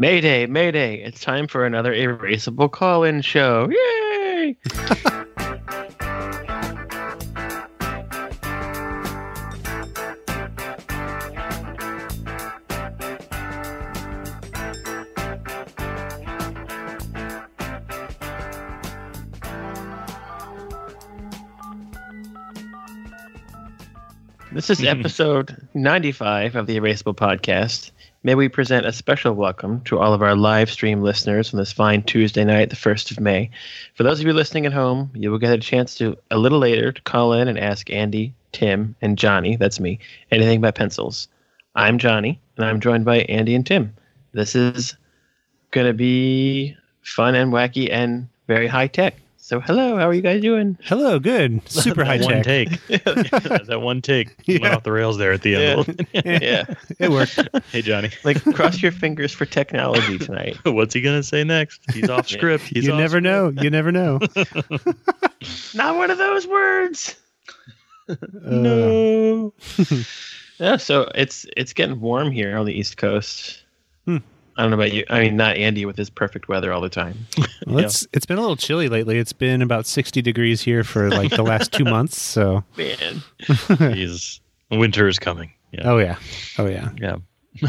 Mayday, Mayday! It's time for another erasable call-in show. Yay! This is mm-hmm. episode 95 of the Erasable Podcast. May we present a special welcome to all of our live stream listeners on this fine Tuesday night, the 1st of May. For those of you listening at home, you will get a chance to, a little later, to call in and ask Andy, Tim, and Johnny, that's me, anything about pencils. I'm Johnny, and I'm joined by Andy and Tim. This is going to be fun and wacky and very high tech. So, hello, how are you guys doing? Hello, good. Super high that one take. Yeah, that one take went off the rails there at the end. yeah. It worked. hey, Johnny, Like, cross your fingers for technology tonight. what's he gonna say next? He's off script. He's you off never script. know. You never know. Not one of those words. Uh, No. Yeah, so it's it's getting warm here on the East Coast. Hmm. I don't know about you. I mean, not Andy with his perfect weather all the time. well, it's it's been a little chilly lately. It's been about sixty degrees here for like the last two months. So, Man, He's winter is coming. Yeah. oh yeah, oh yeah. Yeah. yeah,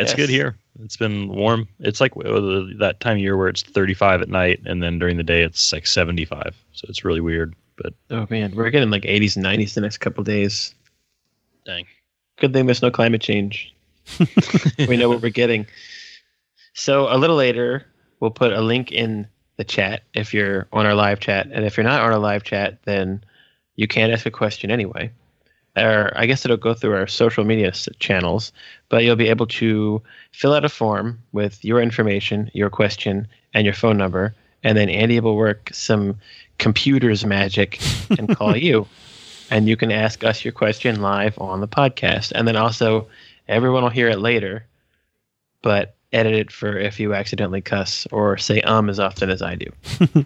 it's Yes. good here. It's been warm. It's like uh, that time of year where it's 35 at night, and then during the day it's like 75. So it's really weird. But oh man, we're getting like 80s and 90s the next couple days. dang. Good thing there's no climate change. we know what we're getting. So a little later, we'll put a link in the chat if you're on our live chat, and if you're not on our live chat, then you can't ask a question anyway. Or I guess it'll go through our social media s- channels, but you'll be able to fill out a form with your information, your question, and your phone number, and then Andy will work some computers magic and call you, and you can ask us your question live on the podcast, and then also everyone will hear it later, but edit it for if you accidentally cuss or say um as often as I do.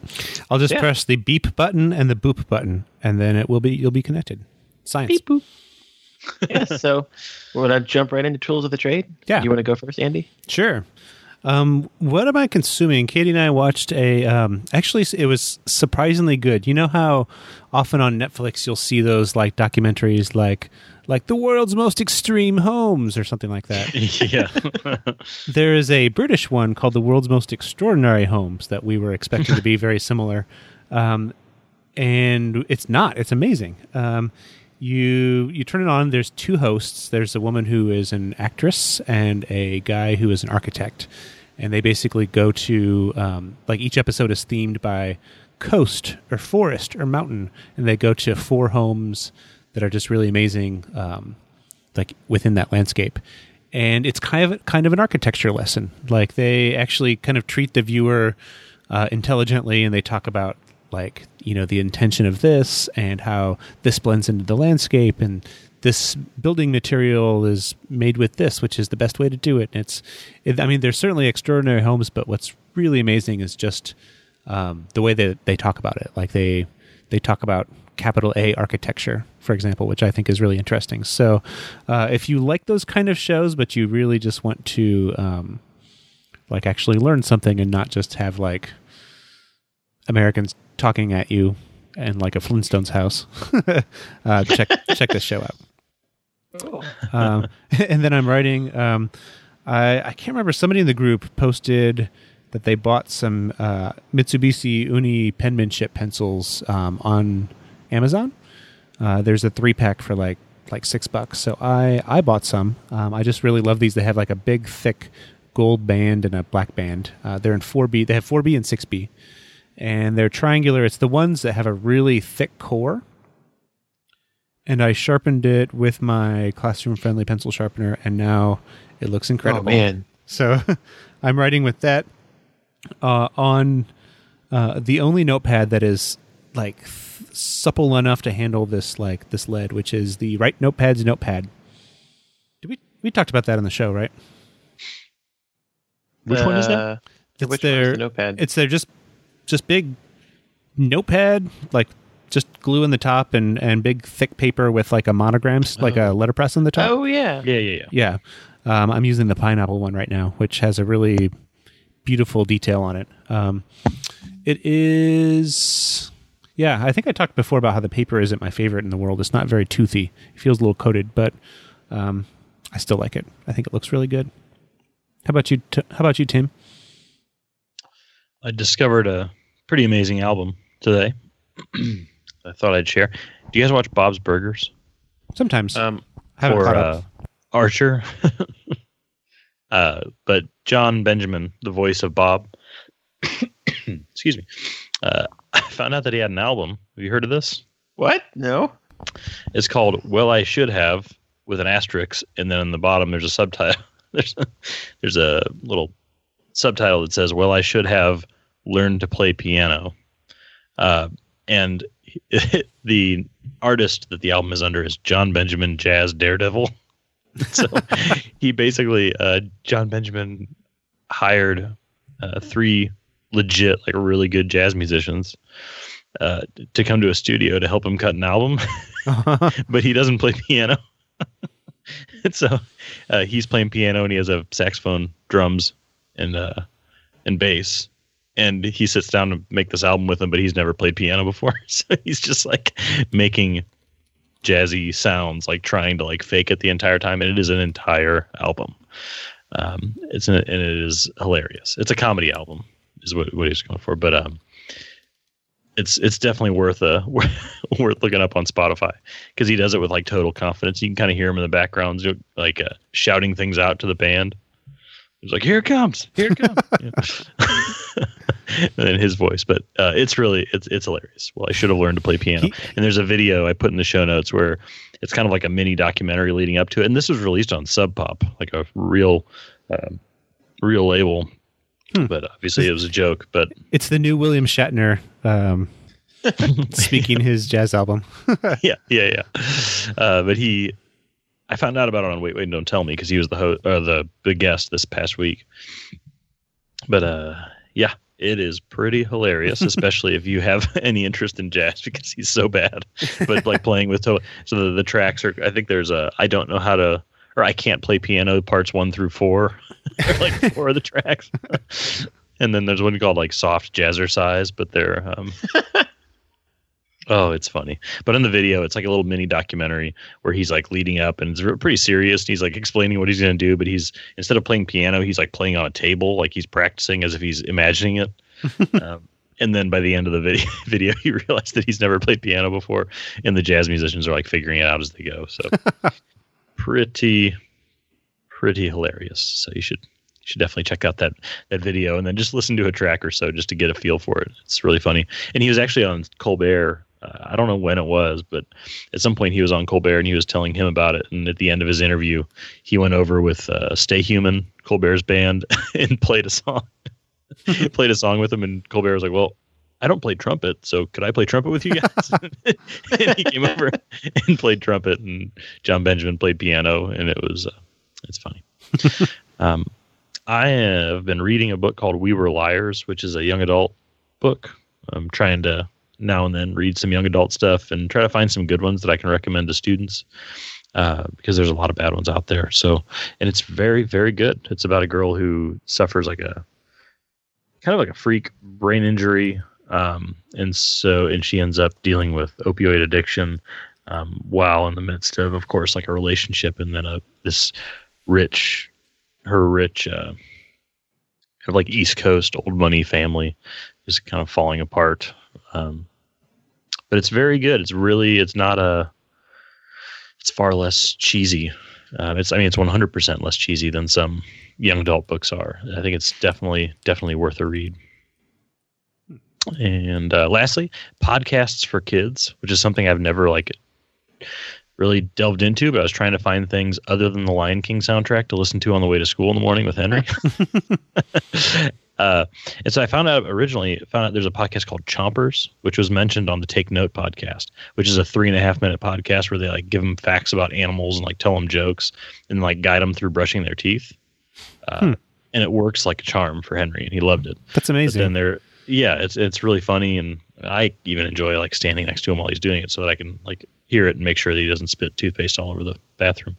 I'll just Yeah. press the beep button and the boop button, and then it will be you'll be connected. Science. Beep boop. yeah, so would I jump right into tools of the trade? Yeah. Do you want to go first, Andy? Sure. Um, what am I consuming? Katie and I watched a. Um, actually, it was surprisingly good. You know how often on Netflix you'll see those like documentaries, like like the world's most extreme homes or something like that. yeah. there is a British one called the world's most extraordinary homes that we were expecting to be very similar, um, and it's not. It's amazing. Um, you you turn it on. There's two hosts. There's a woman who is an actress and a guy who is an architect, and they basically go to um, like each episode is themed by coast or forest or mountain, and they go to four homes that are just really amazing, um, like within that landscape. And it's kind of kind of an architecture lesson. Like they actually kind of treat the viewer uh, intelligently, and they talk about like you know the intention of this and how this blends into the landscape and this building material is made with this which is the best way to do it and it's it, i mean there's certainly extraordinary homes but what's really amazing is just um, the way that they talk about it like they they talk about capital a architecture for example which i think is really interesting so uh, if you like those kind of shows but you really just want to um, like actually learn something and not just have like Americans talking at you in like a Flintstones house, uh, check check this show out. Um, and then I'm writing. Um, I I can't remember. Somebody in the group posted that they bought some uh, Mitsubishi Uni penmanship pencils um, on Amazon. Uh, there's a three pack for like like six bucks. So I I bought some. Um, I just really love these. They have like a big thick gold band and a black band. Uh, they're in 4B. They have 4B and 6B and they're triangular. It's the ones that have a really thick core. And I sharpened it with my classroom friendly pencil sharpener, and now it looks incredible. Oh man, So I'm writing with that uh, on uh, the only notepad that is like th- supple enough to handle this like this lead, which is the Write Notepad's notepad. Did we we talked about that on the show, right? Which one is that? Uh, It's which their one's the notepad? It's their just just big notepad, like just glue in the top and and big thick paper with like a monograms, like a letterpress on the top. oh yeah, Yeah, yeah, yeah. Yeah. Um, I'm using the pineapple one right now, which has a really beautiful detail on it. Um, it is, yeah. I think I talked before about how the paper isn't my favorite in the world. It's not very toothy. It feels a little coated, but um, I still like it. I think it looks really good. How about you? T- how about you, Tim? I discovered a pretty amazing album today. I thought I'd share. Do you guys watch Bob's Burgers Sometimes Um, haven't or uh, up. Archer? uh, but Jon Benjamin, the voice of Bob, excuse me, uh, I found out that he had an album. Have you heard of this? what? No. It's called "Well, I Should Have" with an asterisk, and then in the bottom there's a subtitle. there's a, there's a little subtitle that says, "Well, I should have learned to play piano," uh, and the artist that the album is under is Jon Benjamin Jazz Daredevil. so he basically, uh, Jon Benjamin hired uh, three legit, like really good jazz musicians uh, to come to a studio to help him cut an album but he doesn't play piano. and so uh, he's playing piano and he has a saxophone, drums, and uh, and bass. And he sits down to make this album with him, but he's never played piano before. So he's just like making jazzy sounds, like trying to like fake it the entire time. And it is an entire album. Um, it's an, and it is hilarious. It's a comedy album, is what what he's going for. But um, it's it's definitely worth a worth looking up on Spotify because he does it with like total confidence. You can kind of hear him in the background, like uh, shouting things out to the band. He's like, "Here it comes, here it comes," and in his voice. But uh, it's really it's it's hilarious. Well, I should have learned to play piano. And there's a video I put in the show notes where it's kind of like a mini documentary leading up to it. And this was released on Sub Pop, like a real um, real label. Hmm. But obviously, it was a joke. But it's the new William Shatner um, speaking his jazz album. yeah, yeah, yeah. Uh, but he, I found out about it on Wait, Wait, Don't Tell Me because he was the ho- or the the guest this past week. But uh, yeah, it is pretty hilarious, especially if you have any interest in jazz because he's so bad. But like playing with to- so the, the tracks are. I think there's a I don't know how to or I can't play piano parts one through four, like four of the tracks. and then there's one called like soft jazzercise, but they're um, Oh, it's funny. But in the video, it's like a little mini documentary where he's like leading up and it's pretty serious. And he's like explaining what he's going to do, but he's instead of playing piano, he's like playing on a table, like he's practicing as if he's imagining it. um, and then by the end of the video, video, you realize that he's never played piano before, and the jazz musicians are like figuring it out as they go. So pretty, pretty hilarious. So you should you should definitely check out that that video and then just listen to a track or so just to get a feel for it. It's really funny. And he was actually on Colbert. Uh, I don't know when it was, but at some point he was on Colbert and he was telling him about it. And at the end of his interview, he went over with uh, Stay Human, Colbert's band, and played a song. played a song with him, and Colbert was like, "Well, I don't play trumpet, so could I play trumpet with you guys?" and he came over and played trumpet, and Jon Benjamin played piano, and it was uh, it's funny. um, I have been reading a book called We Were Liars, which is a young adult book. I'm trying to now and then read some young adult stuff and try to find some good ones that I can recommend to students uh, because there's a lot of bad ones out there. So, and it's very, very good. It's about a girl who suffers like a kind of like a freak brain injury. Um, and so, and she ends up dealing with opioid addiction um, while in the midst of, of course, like a relationship and then a this rich her rich uh kind of like east coast old money family is kind of falling apart. Um but it's very good. It's really it's not a it's far less cheesy. Uh, it's i mean it's 100% less cheesy than some young adult books are. I think it's definitely definitely worth a read and uh, lastly podcasts for kids which is something i've never like really delved into, but I was trying to find things other than the Lion King soundtrack to listen to on the way to school in the morning with Henry. uh, and so I found out originally, found out there's a podcast called Chompers, which was mentioned on the Take Note podcast, which is a three and a half minute podcast where they like give them facts about animals and like tell them jokes and like guide them through brushing their teeth. Uh, Hmm. And it works like a charm for Henry, and he loved it. That's But amazing. then there, yeah, it's it's really funny, and I even enjoy like standing next to him while he's doing it, so that I can like hear it and make sure that he doesn't spit toothpaste all over the bathroom.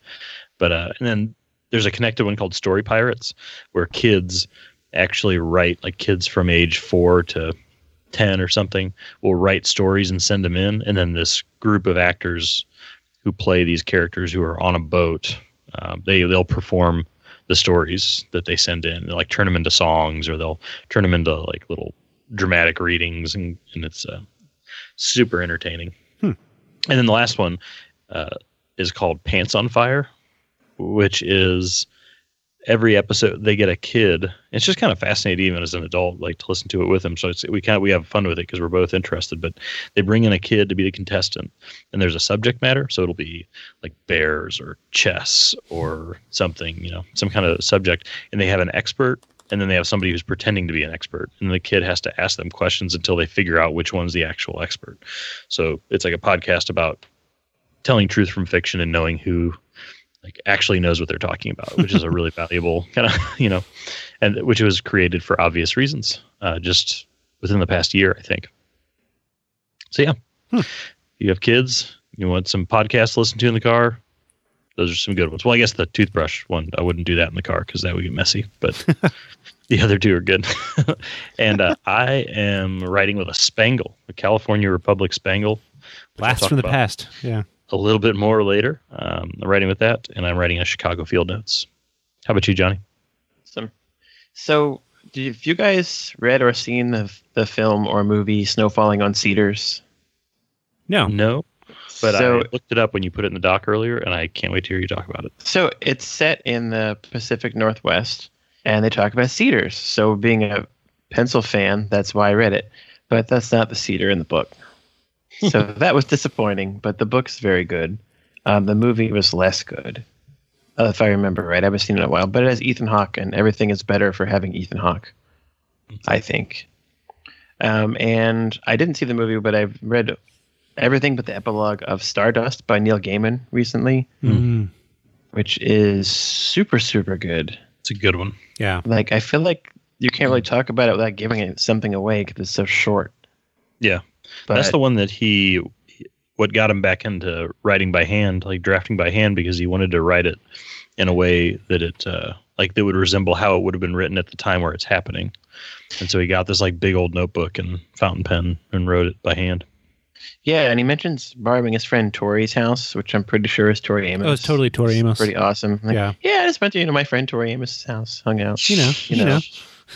But uh, and then there's a connected one called Story Pirates, where kids actually write, like kids from age four to 10 or something, will write stories and send them in. And then this group of actors who play these characters who are on a boat, uh, they, they'll perform the stories that they send in, They'll, like turn them into songs or they'll turn them into like little dramatic readings. And, and it's uh, super entertaining. Hmm. And then the last one uh, is called Pants on Fire, which is every episode they get a kid. It's just kind of fascinating, even as an adult, like to listen to it with them. So it's we kind of we have fun with it because we're both interested. But they bring in a kid to be the contestant, and there's a subject matter, so it'll be like bears or chess or something, you know, some kind of subject, and they have an expert. And then they have somebody who's pretending to be an expert, and the kid has to ask them questions until they figure out which one's the actual expert. So it's like a podcast about telling truth from fiction and knowing who like actually knows what they're talking about, which is a really valuable kind of you know, and which was created for obvious reasons, uh, just within the past year, I think. So yeah, Hmm. you have kids, you want some podcasts to listen to in the car. Those are some good ones. Well, I guess the toothbrush one, I wouldn't do that in the car because that would get messy. But the other two are good. and uh, I am writing with a Spangle, a California Republic Spangle. which Blast from the past. Yeah. a little bit more later. Um, I'm writing with that, and I'm writing a Chicago Field Notes. How about you, Johnny? Some. So, did have you guys read or seen the the film or movie Snow Falling on Cedars? No. No, but so, I looked it up when you put it in the doc earlier, and I can't wait to hear you talk about it. so it's set in the Pacific Northwest, and they talk about cedars. So, being a pencil fan, that's why I read it. But that's not the cedar in the book. So that was disappointing. But the book's very good. Um, the movie was less good, uh, if I remember right. I haven't seen it in a while, but it has Ethan Hawke, and everything is better for having Ethan Hawke. I think. Um, and I didn't see the movie, but I've read everything but the epilogue of Stardust by Neil Gaiman recently, Mm, which is super super good. It's a good one. yeah. Like I feel like you can't really talk about it without giving it something away because it's so short. Yeah, But that's the one that he. What got him back into writing by hand, like drafting by hand, because he wanted to write it in a way that it, uh, like, that would resemble how it would have been written at the time where it's happening. And so he got this like big old notebook and fountain pen and wrote it by hand. Yeah, and he mentions borrowing his friend Tori's house, which I'm pretty sure is Tori Amos. Oh, it's totally Tori It's Amos. Pretty awesome. Like, Yeah. yeah. I just went to you know my friend Tori Amos' house, hung out. You know, you you know,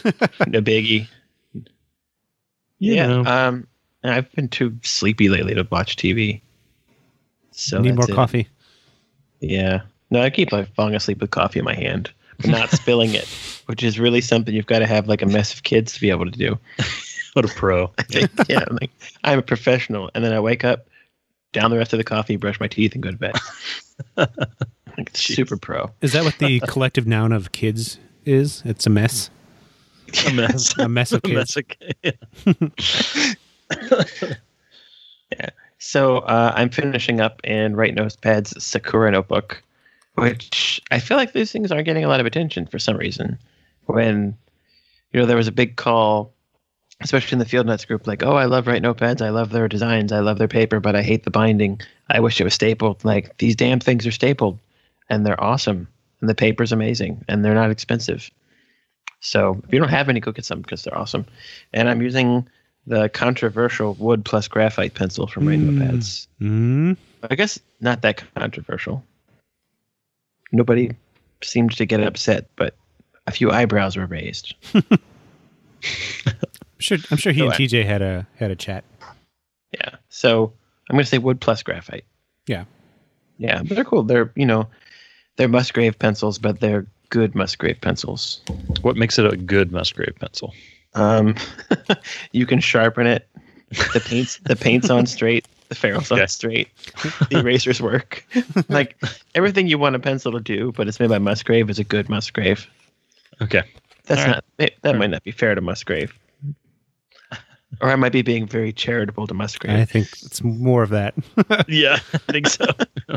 know. no biggie. You yeah. know. Um, I've been too sleepy lately to watch TV. So Need more it. coffee. Yeah. No, I keep like falling asleep with coffee in my hand, but not spilling it, which is really something you've got to have like a mess of kids to be able to do. What a pro! Think, yeah, I'm like I'm a professional, and then I wake up, down the rest of the coffee, brush my teeth, and go to bed. like super pro. Is that what the collective noun of kids is? It's a mess. A mess. A mess of A kids. mess of- So uh, I'm finishing up in Write Notepad's Sakura notebook, which I feel like these things aren't getting a lot of attention for some reason. When you know there was a big call, especially in the Field Nuts group, like, "Oh, I love Write Notepads. I love their designs. I love their paper, but I hate the binding. I wish it was stapled. Like these damn things are stapled, and they're awesome, and the paper's amazing, and they're not expensive. So if you don't have any, go get some because they're awesome. And I'm using the controversial wood plus graphite pencil from Write Mm. Notepads. Mm. I guess not that controversial. Nobody seemed to get upset, but a few eyebrows were raised. I'm sure. I'm sure he and I- TJ had a had a chat. Yeah. So I'm going to say wood plus graphite. Yeah. Yeah, but they're cool. They're, you know, they're Musgrave pencils, but they're good Musgrave pencils. what makes it a good Musgrave pencil? Um, you can sharpen it. The paint's the paint's on straight. The ferrule's Okay. on straight. The erasers work. like everything you want a pencil to do, but it's made by Musgrave is a good Musgrave. Okay. That's All right. not that All might not be fair to Musgrave. Or I might be being very charitable to Musgrave. I think it's more of that. Yeah, I think so.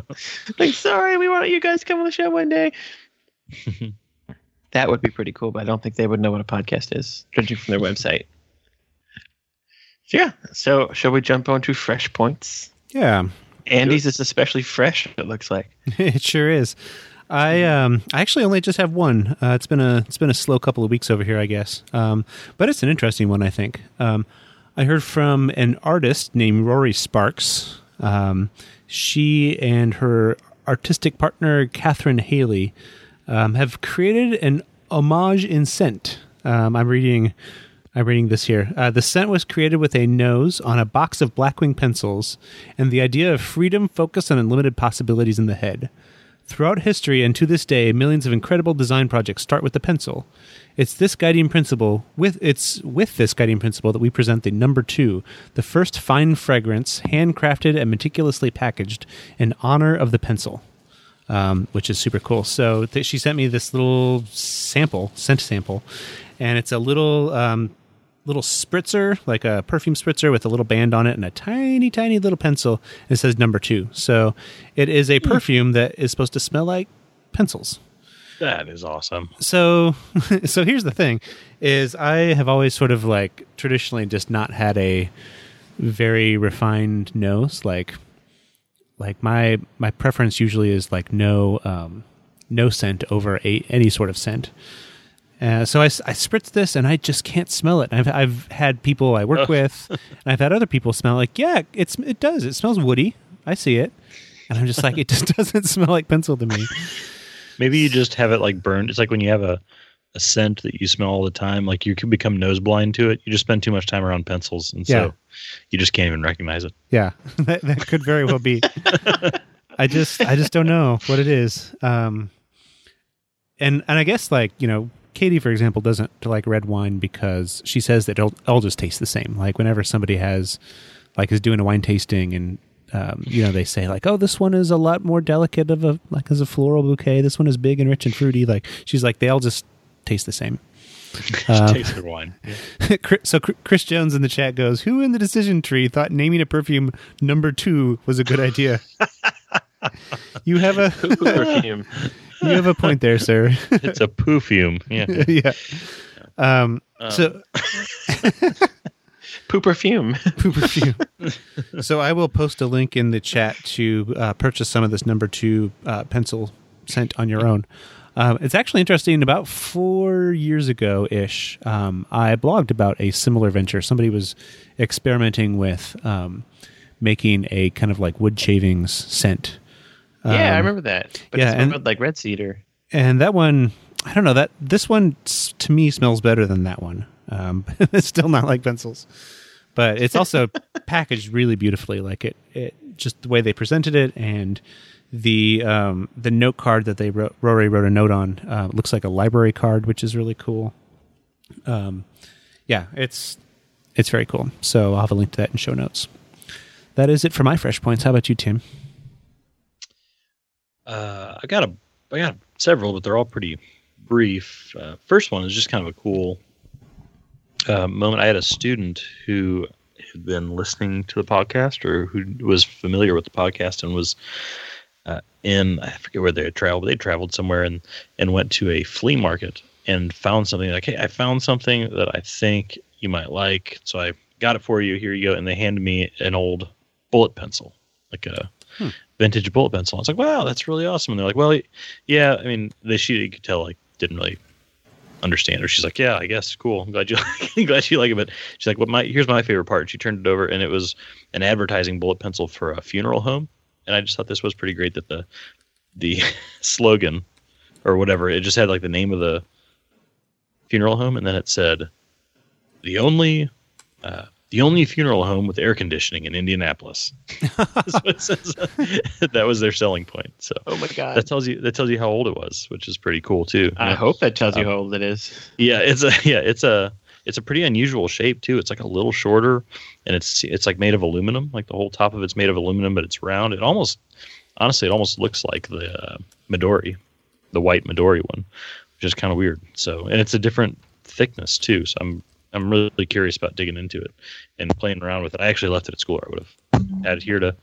like, sorry, we want you guys to come on the show one day. that would be pretty cool, but I don't think they would know what a podcast is, judging from their website. So, yeah. So, shall we jump on to fresh points? yeah, Andy's is especially fresh. It looks like. it sure is. I um I actually only just have one. Uh, it's been a it's been a slow couple of weeks over here, I guess. Um, but it's an interesting one, I think. Um, I heard from an artist named Rory Sparks. Um, she and her artistic partner Catherine Haley um, have created an homage in scent. Um, I'm reading. I'm reading this here. Uh, the scent was created with a nose on a box of Blackwing pencils, and the idea of freedom, focus, and unlimited possibilities in the head. Throughout history and to this day, millions of incredible design projects start with the pencil. It's this guiding principle with it's with this guiding principle that we present the number two, the first fine fragrance, handcrafted and meticulously packaged in honor of the pencil, um, which is super cool. So th- she sent me this little sample, scent sample, and it's a little um, little spritzer, like a perfume spritzer with a little band on it and a tiny, tiny little pencil. It says number two. So it is a perfume that is supposed to smell like pencils. That is awesome. So, so here's the thing: is I have always sort of like traditionally just not had a very refined nose. Like, like my my preference usually is like no um, no scent over a, any sort of scent. Uh, so I, I spritz this and I just can't smell it. I've I've had people I work with, and I've had other people smell like yeah, it's it does. It smells woody. I see it, and I'm just like it just doesn't smell like pencil to me. Maybe you just have it like burned. It's like when you have a, a scent that you smell all the time, like you can become nose blind to it. You just spend too much time around pencils, and Yeah. so you just can't even recognize it. Yeah, that, that could very well be. I just I just don't know what it is. Um, and and I guess like you know Katie for example doesn't like red wine because she says that it'll all just taste the same. Like whenever somebody has like is doing a wine tasting and um, you know they say like oh this one is a lot more delicate of a like as a floral bouquet. This one is big and rich and fruity. Like she's like they all just taste the same. Uh, Taste the wine. Yeah. Chris- so Chris- Chris Jones in the chat goes, "Who in the decision tree thought naming a perfume number two was a good idea?" you have a perfume. You have a point there, sir. It's a perfume. Yeah. yeah. Um, so Poo perfume. poo perfume. so I will post a link in the chat to uh, purchase some of this number two uh, pencil scent on your own. Um, it's actually interesting. About four years ago ish, um, I blogged about a similar venture. Somebody was experimenting with um, making a kind of like wood shavings scent. Yeah, I Um, remember that. But yeah, it and- smelled like red cedar. and that one i don't know that this one to me smells better than that one. Um, it's still not like pencils but it's also packaged really beautifully. Like it, it just the way they presented it and the um, the note card that they wrote rory wrote a note on uh, looks like a library card which is really cool. Um, yeah it's it's very cool. So i'll have a link to that in show notes. That is it for my fresh points. How about you tim Uh, I got a, I got several, but they're all pretty brief. Uh, first one is just kind of a cool uh, moment. I had a student who had been listening to the podcast or who was familiar with the podcast and was uh, in I forget where they had traveled, but they traveled somewhere and and went to a flea market and found something like, hey, I found something that I think you might like, so I got it for you. Here you go, and they handed me an old bullet pencil, like a vintage bullet pencil. I was like, wow, that's really awesome. And they're like, well, yeah, I mean, they she you could tell like didn't really understand her. She's like, yeah, I guess cool. I'm glad you like, glad you like it. But she's like, what my here's my favorite part. She turned it over and it was an advertising bullet pencil for a funeral home. And I just thought this was pretty great that the the slogan or whatever it just had like the name of the funeral home and then it said the only uh, the only funeral home with air conditioning in Indianapolis. That's what it says. that was their selling point. So Oh my god. that tells you that tells you how old it was, which is pretty cool too. I Yeah. hope that tells you Um, how old it is. Yeah, it's a yeah, it's a it's a pretty unusual shape too. It's like a little shorter, and it's it's like made of aluminum. Like the whole top of it's made of aluminum, but it's round. It almost, honestly, it almost looks like the uh, Midori, the white Midori one, which is kind of weird. So, and it's a different thickness too. So I'm I'm really curious about digging into it and playing around with it. I actually left it at school. I would have had it here to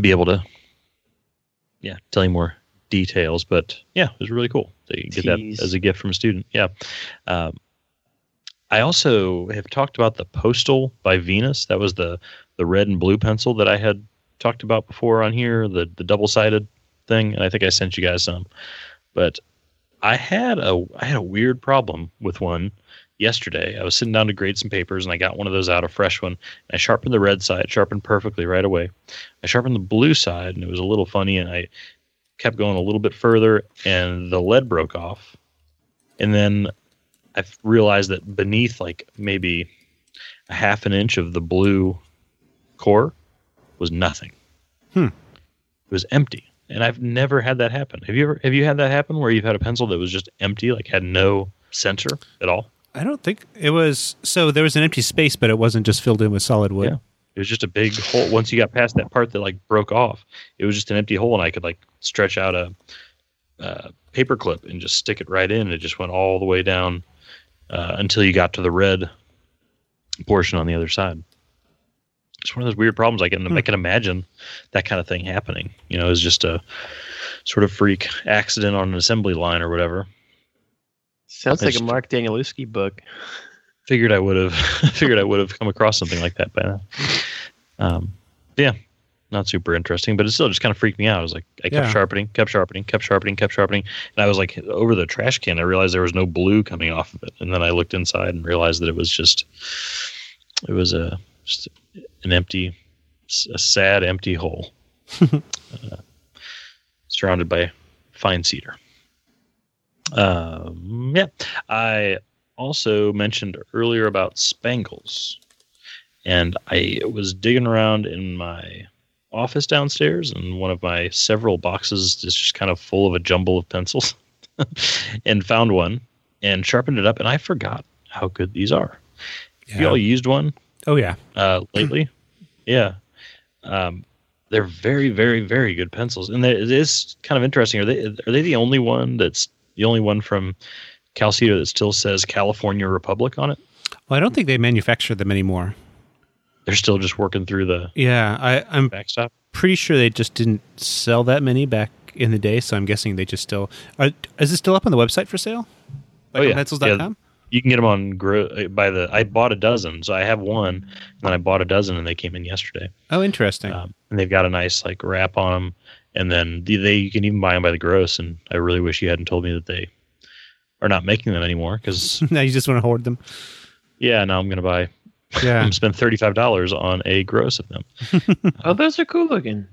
be able to, yeah, tell you more details. But yeah, it was really cool to get that as a gift from a student. Yeah. Um, I also have talked about the Postal by Venus. That was the the red and blue pencil that I had talked about before on here, the the double sided thing, and I think I sent you guys some. But I had a I had a weird problem with one yesterday. I was sitting down to grade some papers, and I got one of those out, a fresh one. And I sharpened the red side, sharpened perfectly right away. I sharpened the blue side, and it was a little funny, and I kept going a little bit further, and the lead broke off. And then I realized that beneath, like maybe a half an inch of the blue core, was nothing. Hmm. It was empty, and I've never had that happen. Have you ever? Have you had that happen where you've had a pencil that was just empty, like had no center at all? I don't think it was. So there was an empty space, but it wasn't just filled in with solid wood. Yeah. It was just a big hole. Once you got past that part that like broke off, it was just an empty hole, and I could like stretch out a, a paper clip and just stick it right in. And it just went all the way down uh, until you got to the red portion on the other side. It's one of those weird problems. I can Hmm. I can imagine that kind of thing happening. You know, it's just a sort of freak accident on an assembly line or whatever. Sounds like a Mark Danielewski book. figured I would have figured I would have come across something like that by now. Um, yeah, not super interesting, but it still just kind of freaked me out. I was like, I kept Yeah. sharpening, kept sharpening, kept sharpening, kept sharpening, and I was like, over the trash can, I realized there was no blue coming off of it, and then I looked inside and realized that it was just, it was a just an empty, a sad empty hole, uh, surrounded by fine cedar. Um, yeah, I also mentioned earlier about spangles. And I was digging around in my office downstairs, and one of my several boxes is just kind of full of a jumble of pencils, and found one and sharpened it up. And I forgot how good these are. Have you all used one Oh yeah. uh, lately? yeah. Um, they're very, very, very good pencils, and it is kind of interesting. Are they are they the only one that's the only one from CalCedar that still says California Republic on it? Well, I don't think they manufacture them anymore. They're still just working through the Yeah, I, I'm backstop. pretty sure they just didn't sell that many back in the day, so I'm guessing they just still. Are, is it still up on the website for sale? Oh, Like yeah. on pencils.com? You can get them on by the. I bought a dozen, so I have one, and then I bought a dozen, and they came in yesterday. Oh, interesting. Um, and they've got a nice like wrap on them, and then they, they you can even buy them by the gross. And I really wish you hadn't told me that they are not making them anymore, because now you just want to hoard them. yeah, now I'm gonna buy. Yeah, I'm gonna spend thirty five dollars on a gross of them. Oh, those are cool looking.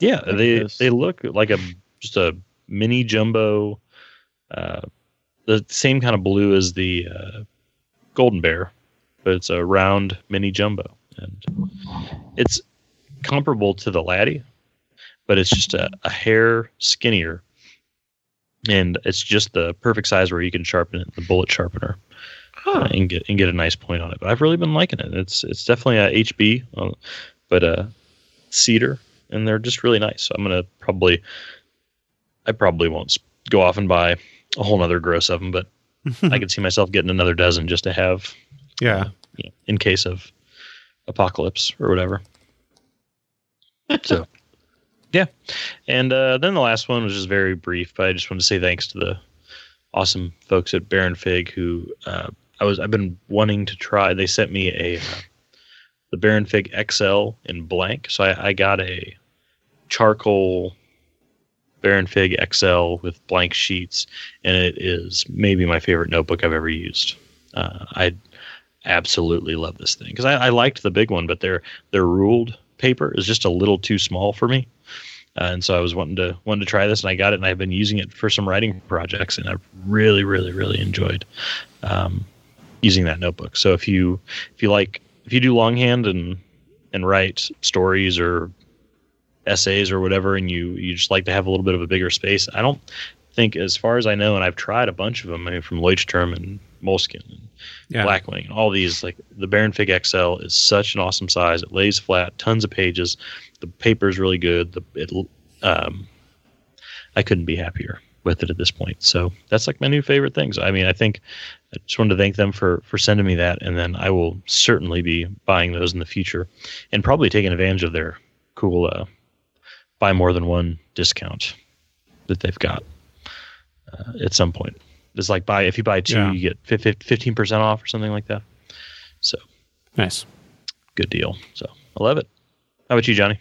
Yeah, like they those. they look like a just a mini jumbo, uh, the same kind of blue as the uh, golden bear, but it's a round mini jumbo, and it's comparable to the laddie, but it's just a, a hair skinnier, and it's just the perfect size where you can sharpen it in the bullet sharpener Huh. uh, and get and get a nice point on it. But I've really been liking it. It's it's definitely a HB, uh, but uh, cedar, and they're just really nice. So I'm gonna probably, I probably won't go off and buy a whole nother gross of them, but I could see myself getting another dozen just to have, yeah. you know, in case of apocalypse or whatever. so, yeah, and uh, then the last one was just very brief, but I just want to say thanks to the awesome folks at Baron Fig who uh, I was I've been wanting to try. They sent me a uh, the Baron Fig XL in blank, so I, I got a charcoal Baron Fig XL with blank sheets, and it is maybe my favorite notebook I've ever used. Uh, I absolutely love this thing because I, I liked the big one, but their their ruled paper is just a little too small for me. Uh, and so I was wanting to wanting to try this, and I got it, and I've been using it for some writing projects, and I've really, really, really enjoyed um, using that notebook. So if you if you like if you do longhand and and write stories or essays or whatever, and you you just like to have a little bit of a bigger space, I don't think, as far as I know, and I've tried a bunch of them, I mean, from Leuchtturm and Moleskin and Yeah. Blackwing and all these, like the Baron Fig XL is such an awesome size. It lays flat, tons of pages. The paper is really good. The it, um, I couldn't be happier with it at this point. So that's like my new favorite things. I mean, I think I just wanted to thank them for for sending me that, and then I will certainly be buying those in the future, and probably taking advantage of their cool uh, buy more than one discount that they've got uh, at some point. It's like buy if you buy two, Yeah. you get fifteen percent off or something like that. So Nice. good deal. So I love it. How about you, Johnny?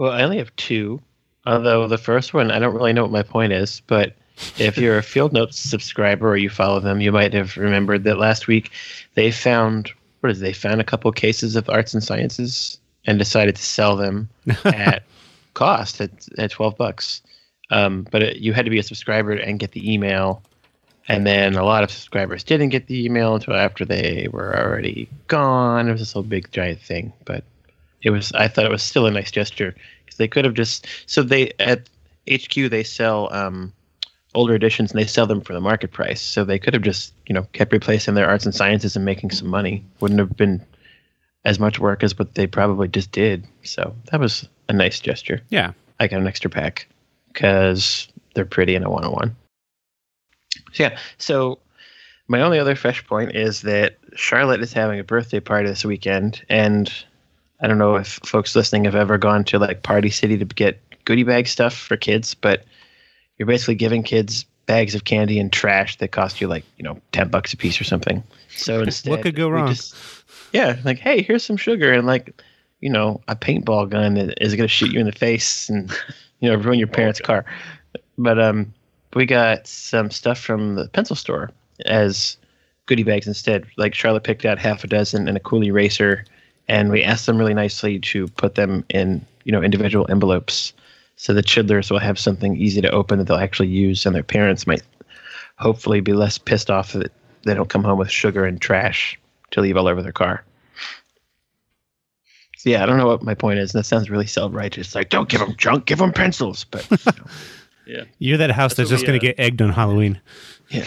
Well, I only have two. Although the first one, I don't really know what my point is, but if you're a Field Notes subscriber or you follow them, you might have remembered that last week they found what is it, they found a couple cases of arts and sciences and decided to sell them at cost at, at 12 bucks. Um, but it, you had to be a subscriber and get the email. And then a lot of subscribers didn't get the email until after they were already gone. It was this whole big giant thing, but it was. I thought it was still a nice gesture because they could have just. So they at HQ they sell um, older editions and they sell them for the market price. So they could have just you know kept replacing their arts and sciences and making some money. Wouldn't have been as much work as what they probably just did. So that was a nice gesture. Yeah. I got an extra pack because they're pretty and I want one. So yeah, so my only other fresh point is that Charlotte is having a birthday party this weekend, and I don't know if folks listening have ever gone to like Party City to get goodie bag stuff for kids, but you're basically giving kids bags of candy and trash that cost you like you know ten bucks a piece or something. So instead, what could go wrong? just- yeah, like hey, here's some sugar and like you know a paintball gun that is going to shoot you in the face and you know ruin your parents' car. But um, we got some stuff from the pencil store as goodie bags instead. Like Charlotte picked out half a dozen and a cool eraser, and we asked them really nicely to put them in you know individual envelopes so the chidlers will have something easy to open that they'll actually use, and their parents might hopefully be less pissed off that they don't come home with sugar and trash to leave all over their car. So yeah, I don't know what my point is. and That sounds really self-righteous. Like, don't give them junk, give them pencils. But you know, You're that house that's, That's just going to uh, get egged on Halloween. yeah.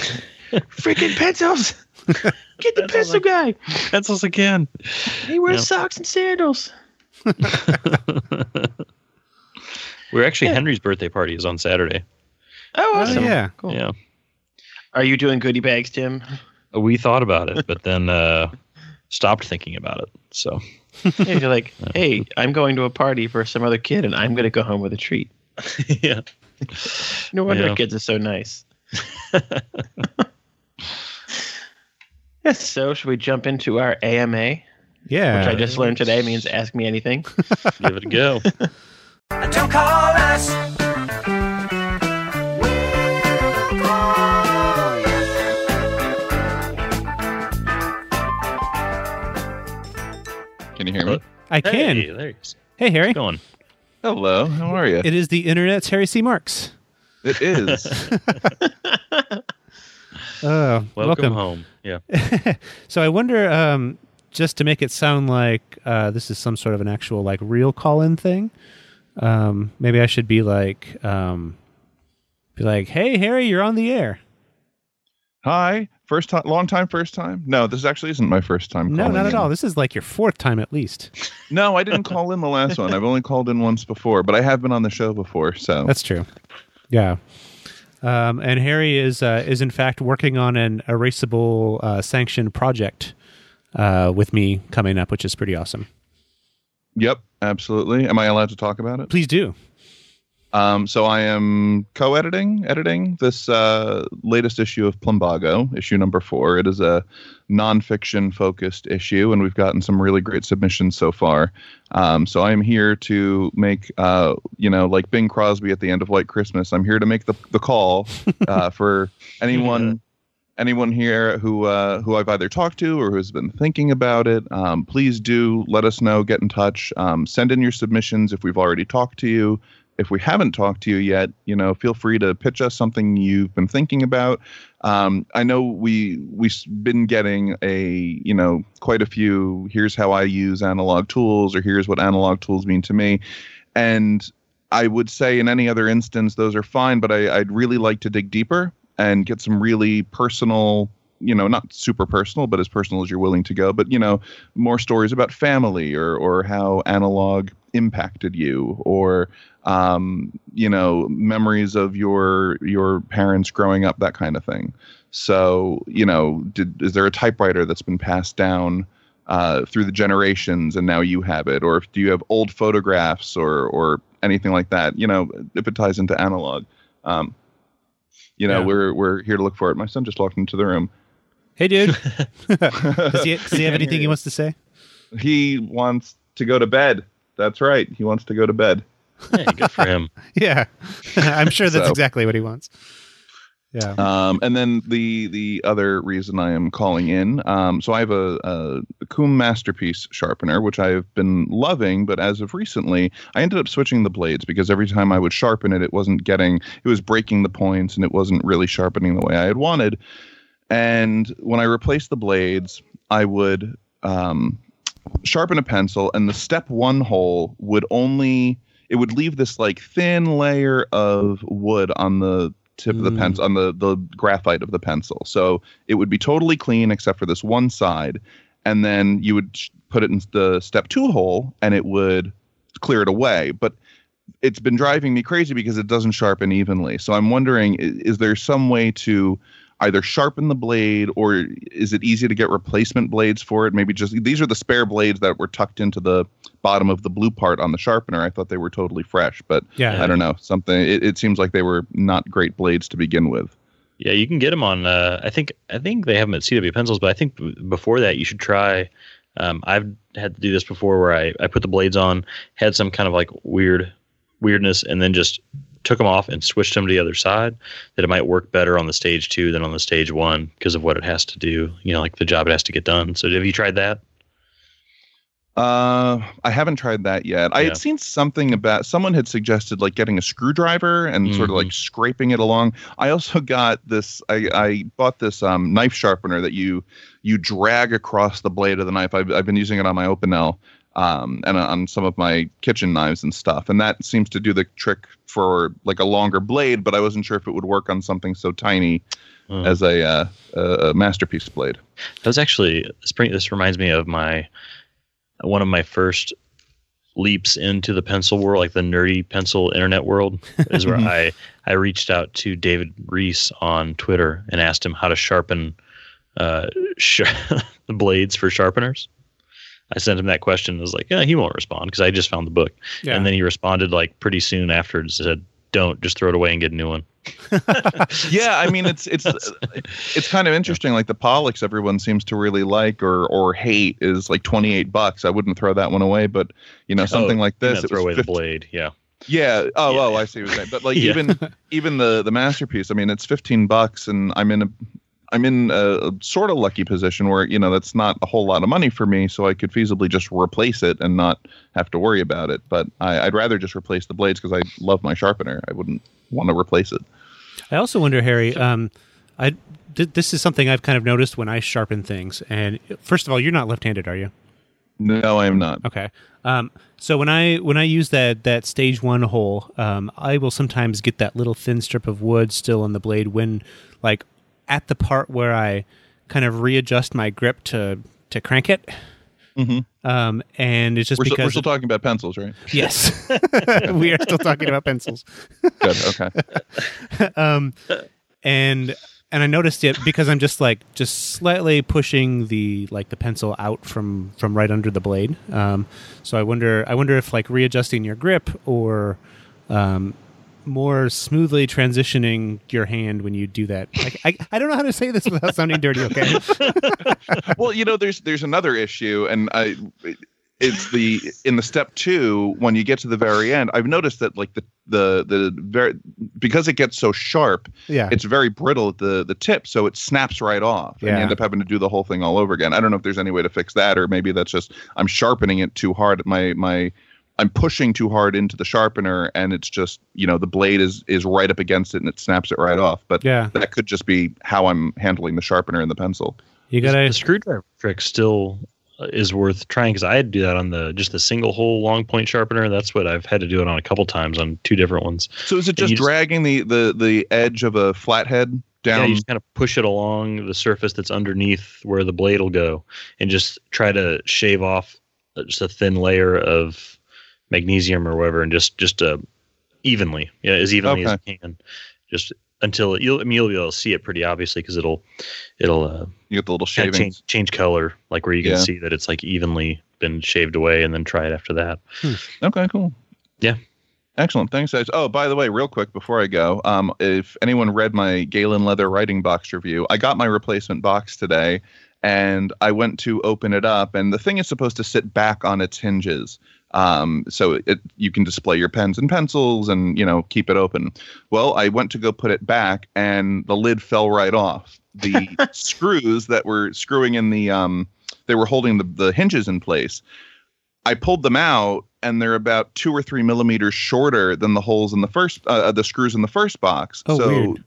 freaking pencils. Get the Pencils pencil guy. Pencils again. He wears Yeah. socks and sandals. We're actually Yeah. Henry's birthday party is on Saturday. Oh, Oh, awesome. yeah. Cool. Yeah. Are you doing goodie bags, Tim? We thought about it, but then uh, stopped thinking about it. So Yeah, you're like, hey, I'm going to a party for some other kid, and I'm going to go home with a treat. yeah. No wonder Yeah. kids are so nice. Yes. So, should we jump into our AMA, Yeah. which I just learned today means ask me anything? Give it a go. Don't call us. Can you hear me? I can. Hey, there he is. Hey, Harry. Going. Hello, how are you? It is the internet's Harry C. Marks. It is. Uh, Welcome, home. Yeah. so I wonder, um, just to make it sound like uh, this is some sort of an actual like real call-in thing, um, maybe I should be like, um, be like, "Hey, Harry, you're on the air." Hi, first time, long time, first time. No, this actually isn't my first time. No, calling not at in. all. This is like your fourth time at least. No, I didn't call in the last one. I've only called in once before, but I have been on the show before. So That's true. Yeah. Um, and Harry is uh, is in fact working on an erasable uh, sanctioned project uh, with me coming up, which is pretty awesome. yep, absolutely. Am I allowed to talk about it? Please do. Um, so I am co-editing, editing this uh, latest issue of Plumbago, issue number four. It is a nonfiction focused issue, and we've gotten some really great submissions so far. Um, so I am here to make, uh, you know, like Bing Crosby at the end of White Christmas. I'm here to make the the call uh, for anyone. Anyone here who uh, who I've either talked to or who's been thinking about it, um, please do let us know. Get in touch. Um, send in your submissions if we've already talked to you if we haven't talked to you yet, you know, feel free to pitch us something you've been thinking about. Um, I know we we've been getting a you know quite a few. Here's how I use analog tools, or here's what analog tools mean to me, and I would say in any other instance those are fine, but I, I'd really like to dig deeper and get some really personal. You know, not super personal, but as personal as you're willing to go. But you know, more stories about family or or how analog impacted you, or um, you know, memories of your your parents growing up, that kind of thing. So, you know, did is there a typewriter that's been passed down uh, through the generations and now you have it, or do you have old photographs or or anything like that? You know, if it ties into analog. Um, you know, Yeah. we're we're here to look for it. My son just walked into the room. Hey, dude. does, he, does he have anything he wants to say? He wants to go to bed. That's right. He wants to go to bed. Hey, good for him. Yeah, I'm sure that's So- exactly what he wants. Yeah. Um, and then the the other reason I am calling in, um, so I have a, a KUM Masterpiece sharpener, which I've been loving, but as of recently, I ended up switching the blades because every time I would sharpen it, it wasn't getting, it was breaking the points, and it wasn't really sharpening the way I had wanted. And when I replaced the blades, I would um, sharpen a pencil, and the step one hole would only it would leave this like thin layer of wood on the tip of the Mm. pencil on the the graphite of the pencil. So it would be totally clean except for this one side, and then you would sh- put it in the step two hole, and it would clear it away. But it's been driving me crazy because it doesn't sharpen evenly. So I'm wondering, i- is there some way to either sharpen the blade or is it easy to get replacement blades for it? Maybe just these are the spare blades that were tucked into the bottom of the blue part on the sharpener. I thought they were totally fresh, but Yeah. I don't know. Something it, it seems like they were not great blades to begin with. Yeah, you can get them on. Uh, I think I think they have them at CW Pencils, but I think b- before that you should try. Um, I've had to do this before, where I I put the blades on, had some kind of like weird weirdness, and then just took them off and switched them to the other side. That it might work better on the stage two than on the stage one because of what it has to do. You know, like the job it has to get done. So have you tried that? Uh, I haven't tried that yet. I had seen something about someone had suggested like getting a screwdriver and sort of like scraping it along. I also got this. I, I bought this um, knife sharpener that you you drag across the blade of the knife. I've, I've been using it on my Opinel um, and on some of my kitchen knives and stuff, and that seems to do the trick for like a longer blade. But I wasn't sure if it would work on something so tiny Uh, as a, uh, a a masterpiece blade. That was actually spring. This reminds me of my one of my first leaps into the pencil world, like the nerdy pencil internet world, is where I I reached out to David Rees on Twitter and asked him how to sharpen uh, sh- the blades for sharpeners. I sent him that question. and was like, yeah, he won't respond because I just found the book, Yeah. and then he responded like pretty soon after and said, "Don't just throw it away and get a new one." yeah, I mean it's it's it's kind of interesting. Like the Pollux, everyone seems to really like or or hate is like twenty eight bucks. I wouldn't throw that one away, but you know something Oh, like this. it throw was away 50 the blade. Yeah. Yeah. Oh, Yeah. oh, I see what you're saying. But like Yeah. even even the the masterpiece. I mean, it's fifteen bucks, and I'm in a I'm in a, sort of lucky position where you know that's not a whole lot of money for me, so I could feasibly just replace it and not have to worry about it. But I, I'd rather just replace the blades because I love my sharpener. I wouldn't want to replace it. I also wonder, Harry. Um, I th- this is something I've kind of noticed when I sharpen things. And first of all, you're not left-handed, are you? No, I am not. Okay. Um, so when I when I use that that stage one hole, um, I will sometimes get that little thin strip of wood still on the blade when, like, at the part where I kind of readjust my grip to to crank it. Mhm. Um, and it's just We're, still, because we're still talking about pencils, right? yes, we are still talking about pencils. Good. Okay. um, and and I noticed it because I'm just like just slightly pushing the like the pencil out from from right under the blade. Um, so I wonder I wonder if like readjusting your grip or um, more smoothly transitioning your hand when you do that. Like, I I don't know how to say this without sounding dirty. Okay. well, you know, there's there's another issue, and I, it's the in the step two when you get to the very end. I've noticed that like the the the very because it gets so sharp, Yeah. it's very brittle at the the tip, so it snaps right off, and Yeah. you end up having to do the whole thing all over again. I don't know if there's any way to fix that, or maybe that's just I'm sharpening it too hard. My my I'm pushing too hard into the sharpener, and it's just you know the blade is is right up against it, and it snaps it right off. But Yeah. that could just be how I'm handling the sharpener and the pencil. You got a screwdriver trick still uh, is worth trying because I had to do that on the just the single hole long point sharpener. That's what I've had to do it on a couple times on two different ones. So is it just you just- dragging the, the the edge of a flathead Yeah, down? you just kind of push it along the surface that's underneath where the blade will go, and just try to shave off uh, just a thin layer of magnesium or whatever, and just just uh, evenly, yeah, as evenly as you can, just until you'll I mean, you'll be able to see it pretty obviously because it'll it'll uh, you get the little kind shavings. change change color, like where you can Yeah. see that it's like evenly been shaved away, and then try it after that. Okay, cool. Yeah. Excellent. Thanks, guys. Oh, by the way, real quick before I go, um, if anyone read my Galen Leather writing box review, I got my replacement box today, and I went to open it up, and the thing is supposed to sit back on its hinges. Um, so it, you can display your pens and pencils and you know keep it open. Well, I went to go put it back, and the lid fell right off. The screws that were screwing in the um, they were holding the, the hinges in place. I pulled them out, and they're about two or three millimeters shorter than the holes in the first uh, the screws in the first box. Oh, so weird.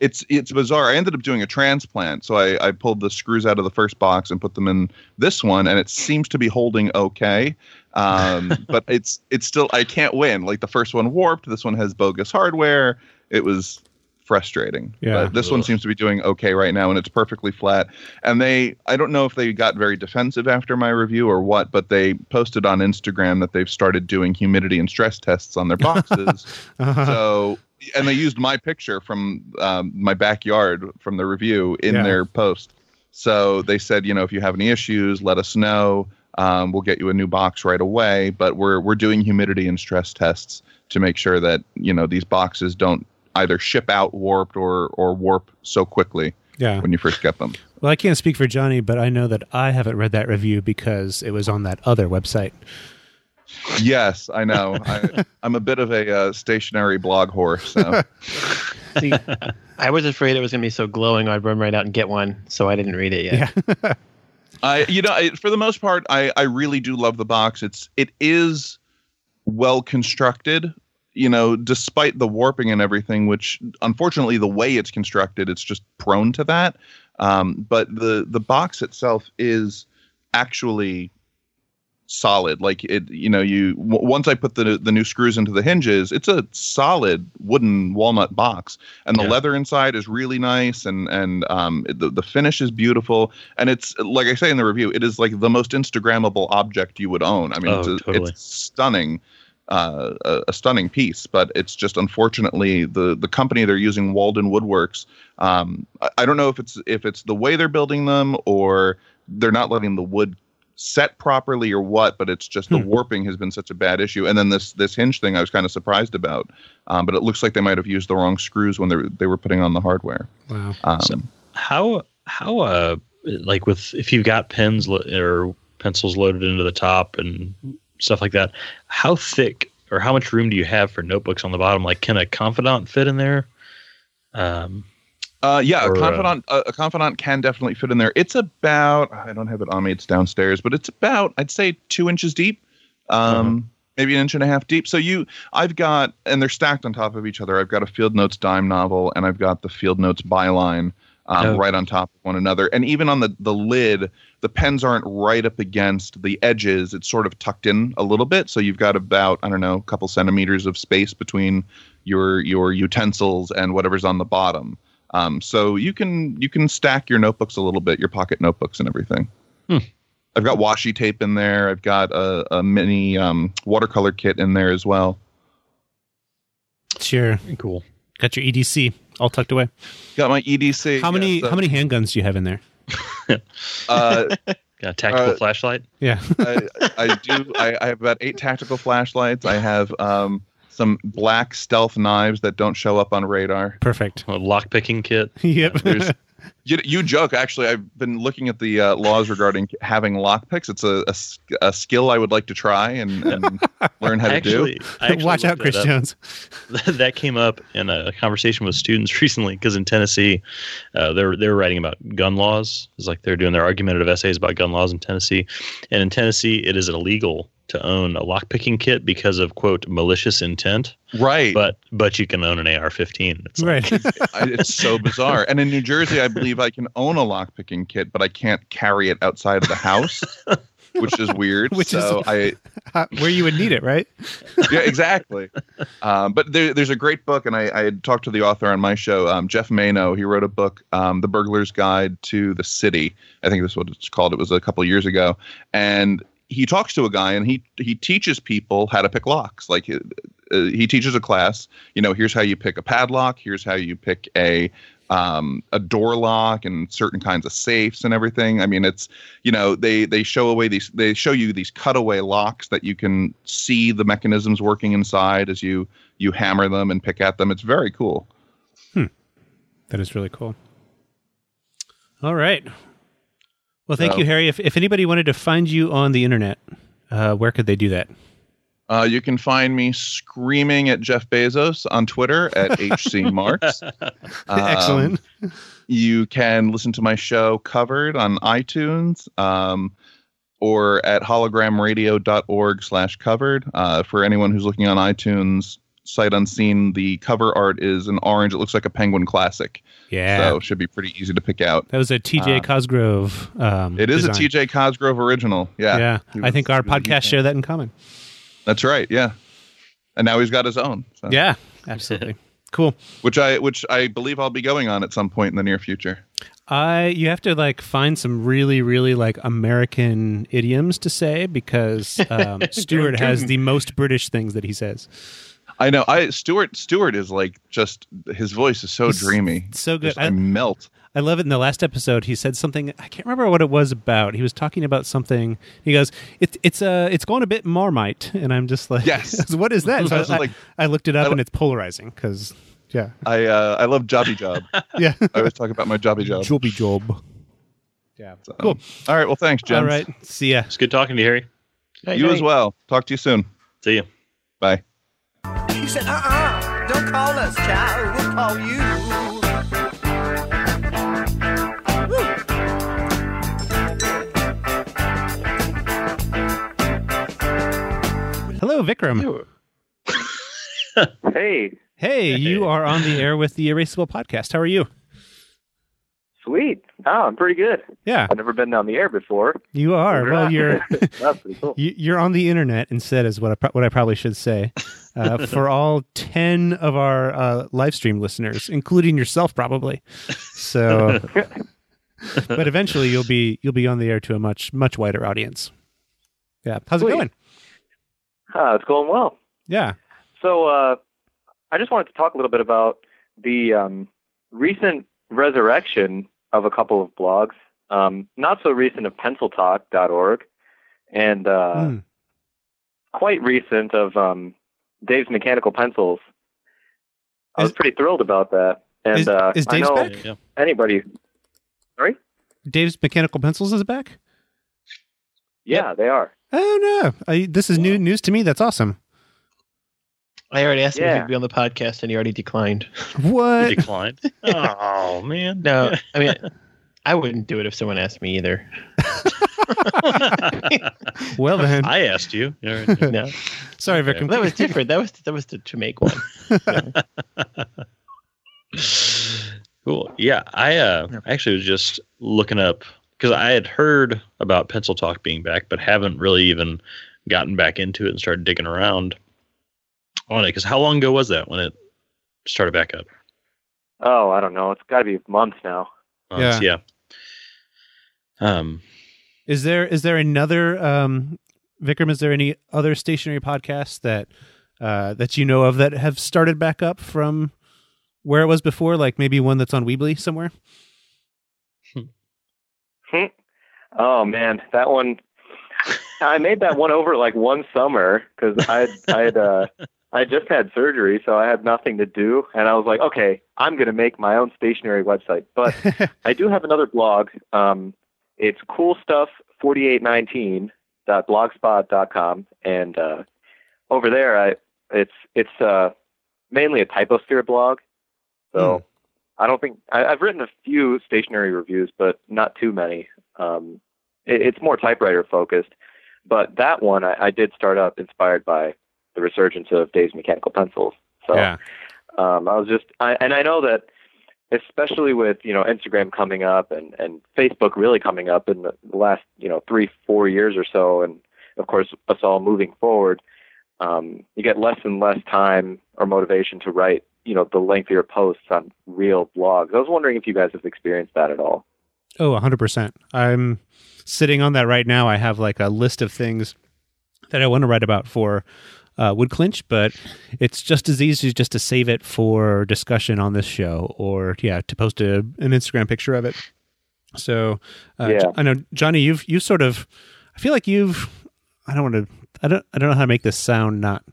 it's it's bizarre. I ended up doing a transplant, so I, I pulled the screws out of the first box and put them in this one, and it seems to be holding okay. Um, but it's it's still I can't win. Like the first one warped, this one has bogus hardware. It was frustrating. Yeah. But this one seems to be doing okay right now, and it's perfectly flat. And they I don't know if they got very defensive after my review or what, but they posted on Instagram that they've started doing humidity and stress tests on their boxes. so and they used my picture from um, my backyard from the review in Yeah. their post so they said you know if you have any issues let us know um, we'll get you a new box right away but we're we're doing humidity and stress tests to make sure that you know these boxes don't either ship out warped or or warp so quickly yeah. when you first get them Well, I can't speak for Johnny, but I know that I haven't read that review because it was on that other website. yes i know I, i'm a bit of a uh, stationary blog horse so See, I was afraid it was going to be so glowing, I'd run right out and get one, so I didn't read it yet. Yeah. I, you know, I, for the most part, I, I really do love the box. It's it is well constructed. You know, despite the warping and everything, which unfortunately the way it's constructed, it's just prone to that. Um, but the the box itself is actually solid. Like it, you know, you w- once I put the the new screws into the hinges, it's a solid wooden walnut box, and the Yeah. leather inside is really nice, and and um, the the finish is beautiful, and it's like I say in the review, it is like the most Instagrammable object you would own. I mean, Oh, it's, a, totally. it's stunning. Uh, a, a stunning piece, but it's just unfortunately the the company they're using, Walden Woodworks. Um, I, I don't know if it's if it's the way they're building them or they're not letting the wood set properly or what, but it's just the Hmm. warping has been such a bad issue. And then this this hinge thing, I was kind of surprised about, um, but it looks like they might have used the wrong screws when they were, they were putting on the hardware. Wow. Um, So- how how uh like with if you've got pens lo- or pencils loaded into the top and stuff like that how thick or how much room do you have for notebooks on the bottom like can a confidant fit in there um Uh, yeah, Or, a uh, confidant. a, a confidant can definitely fit in there. It's about. I don't have it on me. It's downstairs, but it's about. I'd say two inches deep. Um, maybe an inch and a half deep. So you, I've got, and they're stacked on top of each other. I've got a Field Notes dime novel, and I've got the Field Notes byline. Um, Oh. right on top of one another, and even on the the lid, the pens aren't right up against the edges. It's sort of tucked in a little bit, so you've got about I don't know, a couple centimeters of space between your your utensils and whatever's on the bottom. Um, so you can you can stack your notebooks a little bit, your pocket notebooks and everything. Hmm. I've got washi tape in there. I've got a, a mini um, watercolor kit in there as well. Sure. cool Got your EDC all tucked away. Got my EDC. How many yeah, so, how many handguns do you have in there? Uh, got a tactical Uh, flashlight Yeah. I, I do. I, I have about eight tactical flashlights. I have um, some black stealth knives that don't show up on radar. Perfect. a lock picking kit yep. There's, you, you joke. Actually, I've been looking at the uh, laws regarding having lockpicks. It's a a skill I would like to try and, and learn how to do. actually, I Watch out, Chris. Jones. that came up in a conversation with students recently because in Tennessee, uh, they're they were writing about gun laws. It's like they're doing their argumentative essays about gun laws in Tennessee, and in Tennessee, it is illegal to own a lockpicking kit because of quote malicious intent. Right. But but you can own an AR-15. It's like, Right. I, it's so bizarre. And in New Jersey, I believe I can own a lockpicking kit, but I can't carry it outside of the house, which is weird. Which is- so I Where you would need it, right? yeah, exactly. Um, but there, there's a great book, and I, I had talked to the author on my show, um, Geoff Manaugh. He wrote a book, um, The Burglar's Guide to the City. I think that's what it's called. It was a couple years ago, and he talks to a guy, and he he teaches people how to pick locks. Like uh, uh, he teaches a class. You know, here's how you pick a padlock. Here's how you pick a um, a door lock and certain kinds of safes and everything. I mean, it's you know they they show away these they show you these cutaway locks that you can see the mechanisms working inside as you you hammer them and pick at them. It's very cool. That is really cool. All right. Well, thank So- you, Harry. If if anybody wanted to find you on the internet, uh, where could they do that? Uh, you can find me screaming at Jeff Bezos on Twitter at HC Marks. Um, Excellent. You can listen to my show covered on iTunes um, or at hologramradio.org slash covered. Uh, for anyone who's looking on iTunes, sight unseen, the cover art is an orange. It looks like a Penguin Classic. Yeah. So it should be pretty easy to pick out. that was a TJ Uh, Cosgrove. Um, It is design. a TJ Cosgrove original. Yeah. Yeah. He I think our he was a huge podcast share that in common. That's right. Yeah. And now he's got his own. So. Yeah. Absolutely. cool. Which I which I believe I'll be going on at some point in the near future. I you have to like find some really really like American idioms to say because um, Stewart has the most British things that he says. I know. I Stuart Stewart is like just his voice is so He's dreamy. so good. Just, I, I- melt. I love it. In the last episode, he said something. I can't remember what it was about. He was talking about something. He goes, "It's it's uh it's going a bit Marmite," and I'm just like, Yes. what is that?" So I I, like- I looked it up, I and it's polarizing because yeah, I uh, I love Jobby Job. yeah, I always talk about my Jobby Job. jobby job. Yeah, So, cool. All right. Well, thanks, Jen. All right, see ya. It's good talking to you, Harry. Hey, You hey. as well. Talk to you soon. See you. Bye. He said, uh-uh, don't call us, child. We'll call you. Hello, Vikram. Hey, Hey, you are on the air with the Erasable podcast. How are you? Sweet. Oh, I'm pretty good. Yeah, I've never been on the air before. you are. Well, you're That's pretty cool. you- you're on the internet instead, is what I what I probably should say. Uh, for all ten of our uh, live stream listeners, including yourself, probably. So, but eventually you'll be you'll be on the air to a much much wider audience. Yeah, how's it going? Ah, it's going well. Yeah, So, uh, I just wanted to talk a little bit about the um, recent resurrection of a couple of blogs. Um, not so recent of penciltalk.org and uh, Hmm. quite recent of um, Dave's Mechanical Pencils. I was pretty thrilled about that. And Is- uh, is I Dave's know back? Yeah. anybody. Sorry? Dave's Mechanical Pencils is back. Yeah, they are. Oh no, I, this is new news to me. That's awesome. I already asked him if he'd be on the podcast, and he already declined. What? You declined. oh man. No, I mean, I wouldn't do it if someone asked me either. well then, I asked you. All right. No, sorry, Okay. Vikram. that was different. That was that was to, to make one. cool. Yeah, I uh, actually was just looking up because I had heard about Pencil Talk being back, but haven't really even gotten back into it and started digging around on it. Because how long ago was that when it started back up? Oh, I don't know. It's got to be months now. Months, yeah. Um, Is there is there another um, Vikram? Is there any other stationary podcasts that uh, that you know of that have started back up from where it was before? Like maybe one that's on Weebly somewhere. Hmm. Oh man, that one. I made that one over like one summer because I I had uh, I just had surgery, so I had nothing to do, and I was like, okay, I'm gonna make my own stationary website. But I do have another blog. Um, it's cool stuff 4819.blogspot.com, and uh, over there, I it's it's uh, mainly a typosphere blog. So I don't think I, I've written a few stationary reviews, but not too many. Um, it, it's more typewriter focused. But that one I, I did start up inspired by the resurgence of Dave's Mechanical Pencils. So yeah. um, I was just, I, and I know that, especially with you know Instagram coming up and and Facebook really coming up in the, last you know three four years or so, and of course us all moving forward, um, you get less and less time or motivation to write you know the lengthier posts on real blogs. I was wondering if you guys have experienced that at all. Oh, 100%. I'm sitting on that right now. I have like a list of things that I want to write about for uh, Woodclinched, but it's just as easy just to save it for discussion on this show or, yeah, to post a, an Instagram picture of it. So, uh, Yeah. I know, Johnny, you've, you've sort of, I feel like you've, I don't want to, I don't, I don't know how to make this sound not,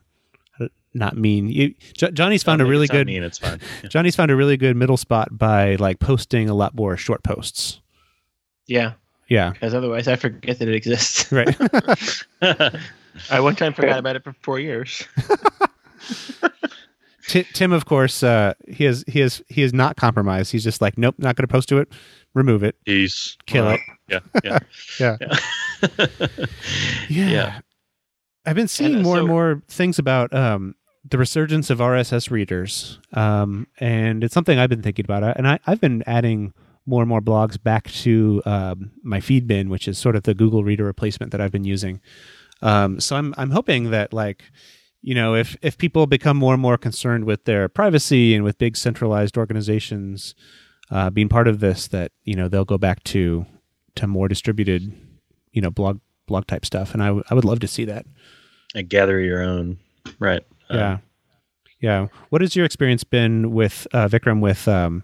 not mean. You, Jo- Johnny's found a really It's not good, mean, it's fine. Yeah. Johnny's found a really good middle spot by like posting a lot more short posts. Yeah, Yeah. because otherwise I forget that it exists. Right. I one time forgot about it for four years. Ti Tim, of course, uh, he is he is he is not compromised. He's just like, nope, not going to post to it. Remove it. He's Kill well, it. Yeah, yeah, Yeah. yeah. Yeah. Yeah. I've been seeing And, uh, more and more things about um, the resurgence of RSS readers, um, and it's something I've been thinking about. And I, I've been adding more and more blogs back to um, my Feedbin, which is sort of the Google Reader replacement that I've been using. Um, so I'm I'm hoping that like you know if if people become more and more concerned with their privacy and with big centralized organizations uh, being part of this, that you know they'll go back to to more distributed you know blog blog type stuff, and I, w- I would love to see that. and gather your own. Right. Yeah, yeah. What has your experience been with uh, Vikram? With um,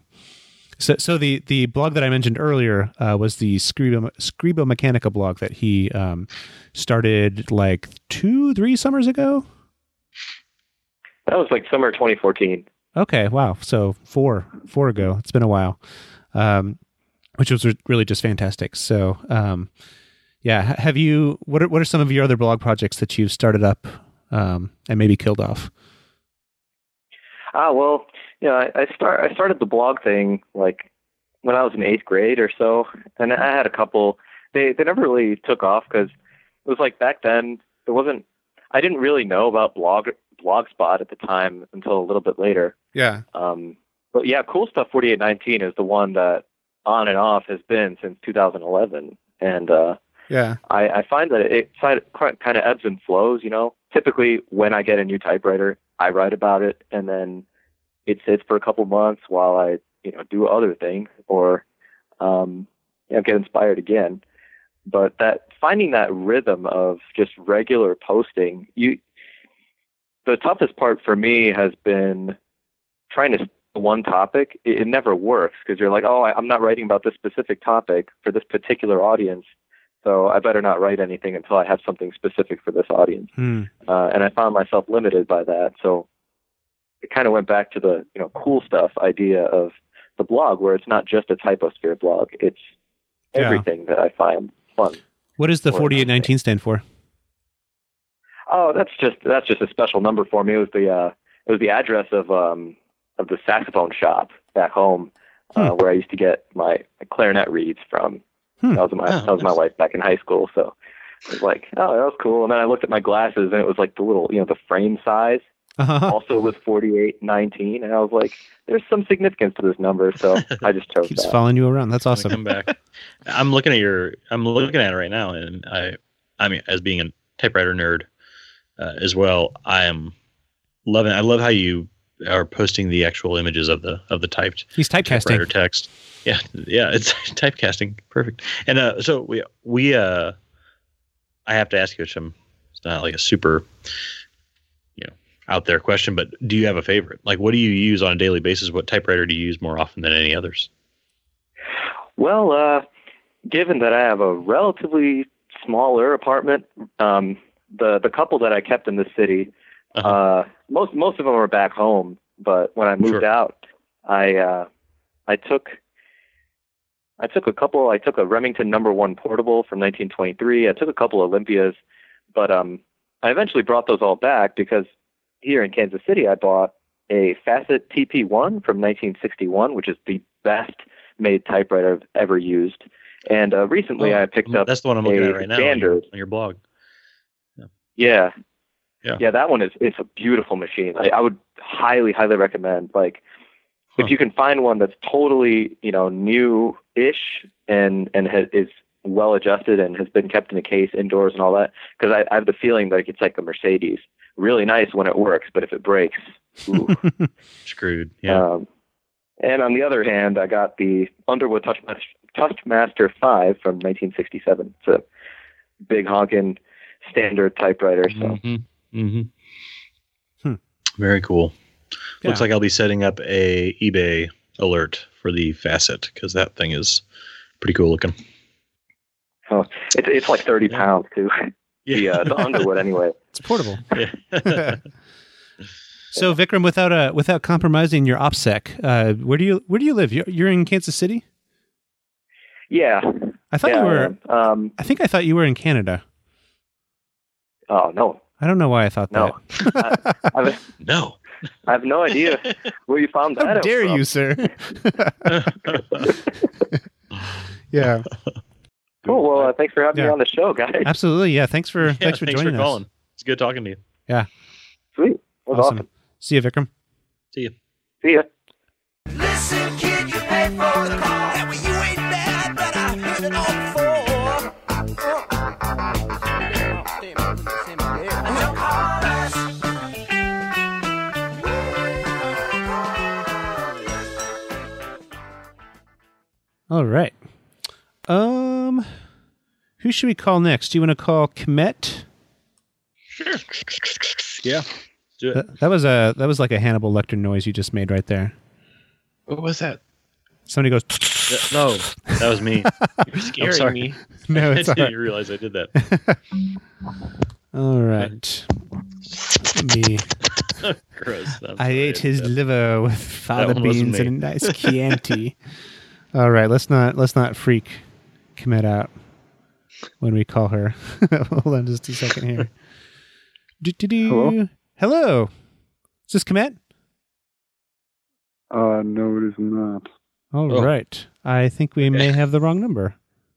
so so the the blog that I mentioned earlier uh, was the Scribo Scribo Mechanica blog that he um, started like two three summers ago. That was like summer 2014. Okay, wow. So four four ago. It's been a while, um, which was re- really just fantastic. So um, yeah, have you? What are what are some of your other blog projects that you've started up um, and maybe killed off? Ah, well, you know, I, I start I started the blog thing like when I was in eighth grade or so, and I had a couple. They they never really took off because it was like back then there wasn't. I didn't really know about blog blogspot at the time until a little bit later. Yeah. Um, but yeah, cool stuff. Forty eight nineteen is the one that on and off has been since 2011, and uh, Yeah. I, I find that it kind of ebbs and flows. You know, typically when I get a new typewriter, I write about it, and then it sits for a couple months while I, you know, do other things or, um, you know, get inspired again. But that finding that rhythm of just regular posting, you, the toughest part for me has been trying to one topic. It, it never works because you're like, oh, I, I'm not writing about this specific topic for this particular audience. So I better not write anything until I have something specific for this audience. Hmm. Uh, and I found myself limited by that. So it kind of went back to the you know cool stuff idea of the blog, where it's not just a typosphere blog; it's Yeah. everything that I find fun. What does the 4819 stand for? Oh, that's just that's just a special number for me. It was the uh, it was the address of um of the saxophone shop back home uh, where I used to get my clarinet reeds from. Hmm. That was my Oh, that was my nice. wife back in high school. So it was like, oh, that was cool. And then I looked at my glasses, and it was like the little you know the frame size. Uh-huh. also with 4819 and i was like there's some significance to this number so i just chose Keeps that following you around. That's awesome. Come back. I'm looking at your. I'm looking at it right now, and I. I mean, as being a typewriter nerd uh, as well, I am loving. I love how you are posting the actual images of the of the typed He's typecasting typewriter text. Yeah, yeah, it's typecasting. Perfect. And uh, so we we uh, I have to ask you some. It's not like a super, you know, out there question, but do you have a favorite? Like, what do you use on a daily basis? What typewriter do you use more often than any others? well uh given that i have a relatively smaller apartment um the the couple that i kept in the city Uh-huh. uh most most of them are back home but when i moved Sure. out i uh i took I took a couple. I took a Remington number one portable from 1923. I took a couple Olympias, but um, I eventually brought those all back because here in Kansas City, I bought a Facit TP1 from 1961, which is the best made typewriter I've ever used. And uh, recently, I picked up. Oh, That's the one I'm looking at right now on your, standard. on your blog. Yeah. Yeah. that one is it's a beautiful machine. I, I would highly, highly recommend. Like, Huh. if you can find one that's totally, you know, new-ish and and ha- is well adjusted and has been kept in a case indoors and all that, because I, I have the feeling like it's like a Mercedes, really nice when it works, but if it breaks, ooh. Screwed. Yeah. Um, and on the other hand, I got the Underwood Touchmaster, Touchmaster 5 from 1967. It's a big honking standard typewriter. So hmm hmm Hmm. Very cool. Looks like I'll be setting up a eBay alert for the Facit because that thing is pretty cool looking. it's it's like 30 pounds too. the uh, the Underwood anyway. It's portable. So Vikram, without uh, without compromising your OPSEC, uh, where do you where do you live? You're, you're in Kansas City. Yeah, I thought yeah. you were. Um, I think I thought you were in Canada. Oh no, I don't know why I thought no. that. I, I, have, No. I have no idea where you found that. How dare from. you, sir? yeah, Cool. Well, uh, thanks for having Yeah. me on the show, guys. absolutely. Yeah, thanks for Yeah, thanks for joining us. calling. It's good talking to you. Yeah. Sweet. That was Awesome. awesome. See you, Vikram. See you. See ya. Listen, kid, you pay for the call. Yeah, well, you ain't bad, but I heard it all before. Don't call us. All right. Um, who should we call next? Do you want to call Kmet? Yeah. Do it. That, that was a that was like a Hannibal Lecter noise you just made right there. What was that? Somebody goes. Yeah, No, that was me. You're scaring sorry. me. no, it's all didn't right. realize I did that. All right. Me. Gross. I'm I sorry ate his that. liver with fava beans and a nice Chianti. All right, let's not let's not freak commit out when we call her. Hold on just a second here. Do-do-do. Hello? Hello. Is this Komet? Uh, no, it is not. All Oh. right. I think we may have the wrong number.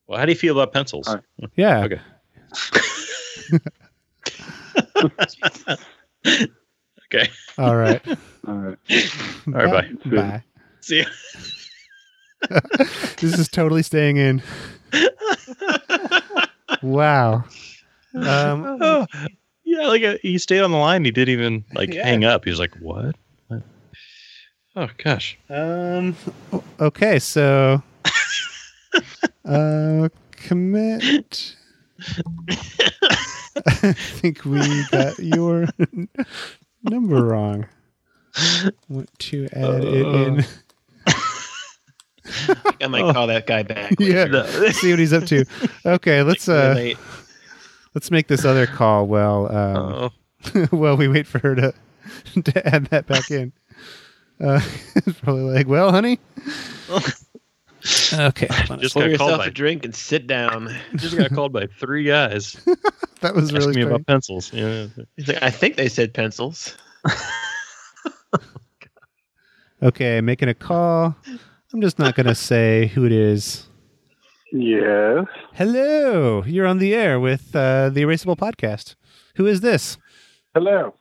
Well, how do you feel about pencils? All Yeah. Okay. okay. All right. All right. All right, bye. Bye. See ya. This is totally staying in. Wow. Um, Oh, yeah, like uh, he stayed on the line. He didn't even like Yeah. hang up. He was like, "What?" What? Oh gosh. Um. Okay, so. uh, commit. I think we got your number wrong. Want to add it in? I might Oh. call that guy back. yeah. later. See what he's up to. Okay, let's uh, late. Let's make this other call. Well, um, well, we wait for her to to add that back in. Uh, it's probably like, well, honey. Okay, hold on a Just Pour got called yourself by- a drink and sit down. just got called by three guys that was really me strange. about pencils. Yeah. He's like, I think they said pencils. Okay, making a call. I'm just not going to say who it is. Yes. Hello, you're on the air with uh, the Erasable Podcast. Who is this? Hello.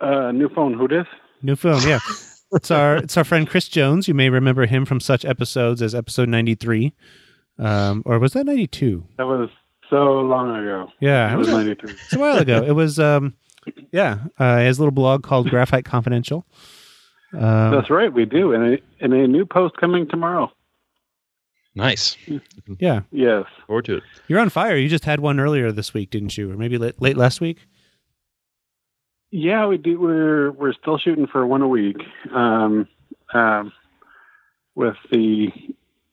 Uh, new phone. Who this? New phone, yeah. it's our it's our friend Chris Jones. You may remember him from such episodes as episode 93, um, or was that 92? That was so long ago. Yeah, It was was, ninety three. it's a while ago. It was, um, yeah. Uh, he has a little blog called Graphite Confidential. Um, That's right. We do, and a, and a new post coming tomorrow. Nice. yeah, Yes. Forward to it. you're on fire. You just had one earlier this week, didn't you? Or maybe late, late last week? Yeah, we do. We're we're still shooting for one a week. Um, um, with the,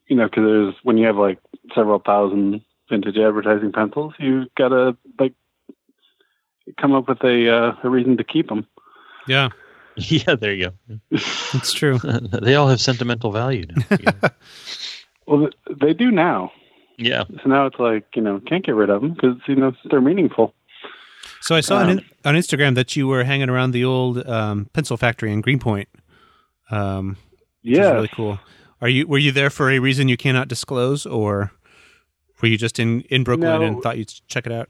you know, because there's when you have like several thousand vintage advertising pencils, you gotta like come up with a uh, a reason to keep them. Yeah, Yeah, there you go. it's true. they all have sentimental value now. Yeah. Well, they do now. yeah. So now it's like you know can't get rid of them because you know they're meaningful. So I saw on, Um, in, on Instagram that you were hanging around the old um, pencil factory in Greenpoint. Um, Yeah. really cool. Are you were you there for a reason you cannot disclose, or were you just in in Brooklyn No. and thought you'd check it out?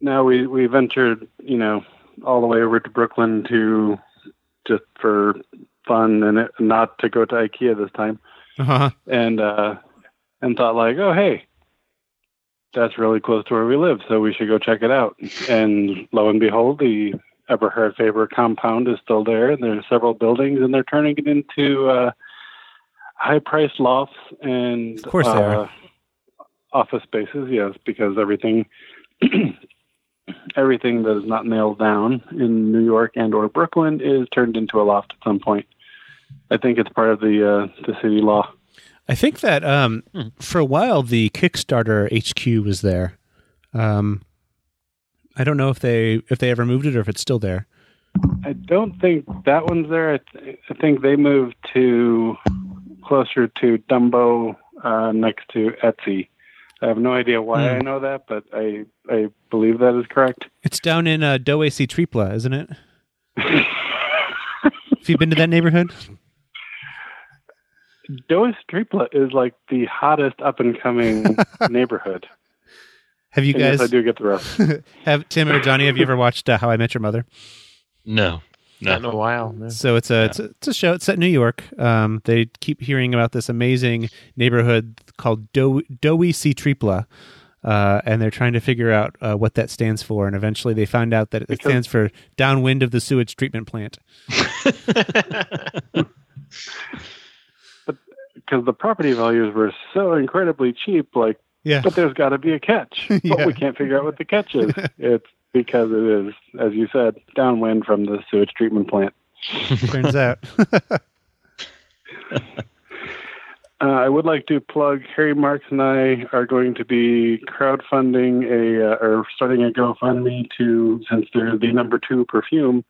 Now we we ventured you know all the way over to Brooklyn to just for fun and it, not to go to IKEA this time. Uh-huh. and uh and thought like, oh hey, that's really close to where we live, so we should go check it out. And lo and behold, the Eberhard Faber compound is still there, and there's several buildings, and they're turning it into uh, high-priced lofts and Of course uh, are. office spaces. Yes, because everything. Everything that is not nailed down in New York and or Brooklyn is turned into a loft at some point. I think it's part of the uh, the city law. I think that um, Hmm. for a while the Kickstarter HQ was there. Um, I don't know if they if they ever moved it or if it's still there. I don't think that one's there. I, th- I think they moved to closer to Dumbo uh, next to Etsy. I have no idea why Hmm. I know that, but I I believe that is correct. It's down in uh, Dowisetrepla, isn't it? Have you been to that neighborhood? Dois Tripla is like the hottest up and coming neighborhood. Have you And yes, guys I do get the rest. have Tim or Johnny? Have you ever watched uh, How I Met Your Mother? No, Not in a while. no. So it's a, it's a it's a show. It's set in New York. Um, they keep hearing about this amazing neighborhood called Do Dowisetrepla. Uh, and they're trying to figure out uh, what that stands for, and eventually they find out that it Because- stands for downwind of the sewage treatment plant. Because the property values were so incredibly cheap, like, Yeah, but there's got to be a catch. Yeah. But we can't figure out what the catch is. it's because it is, as you said, downwind from the sewage treatment plant. turns out. Uh, I would like to plug Harry Marks and I are going to be crowdfunding a uh, or starting a GoFundMe to since they're the number two perfume.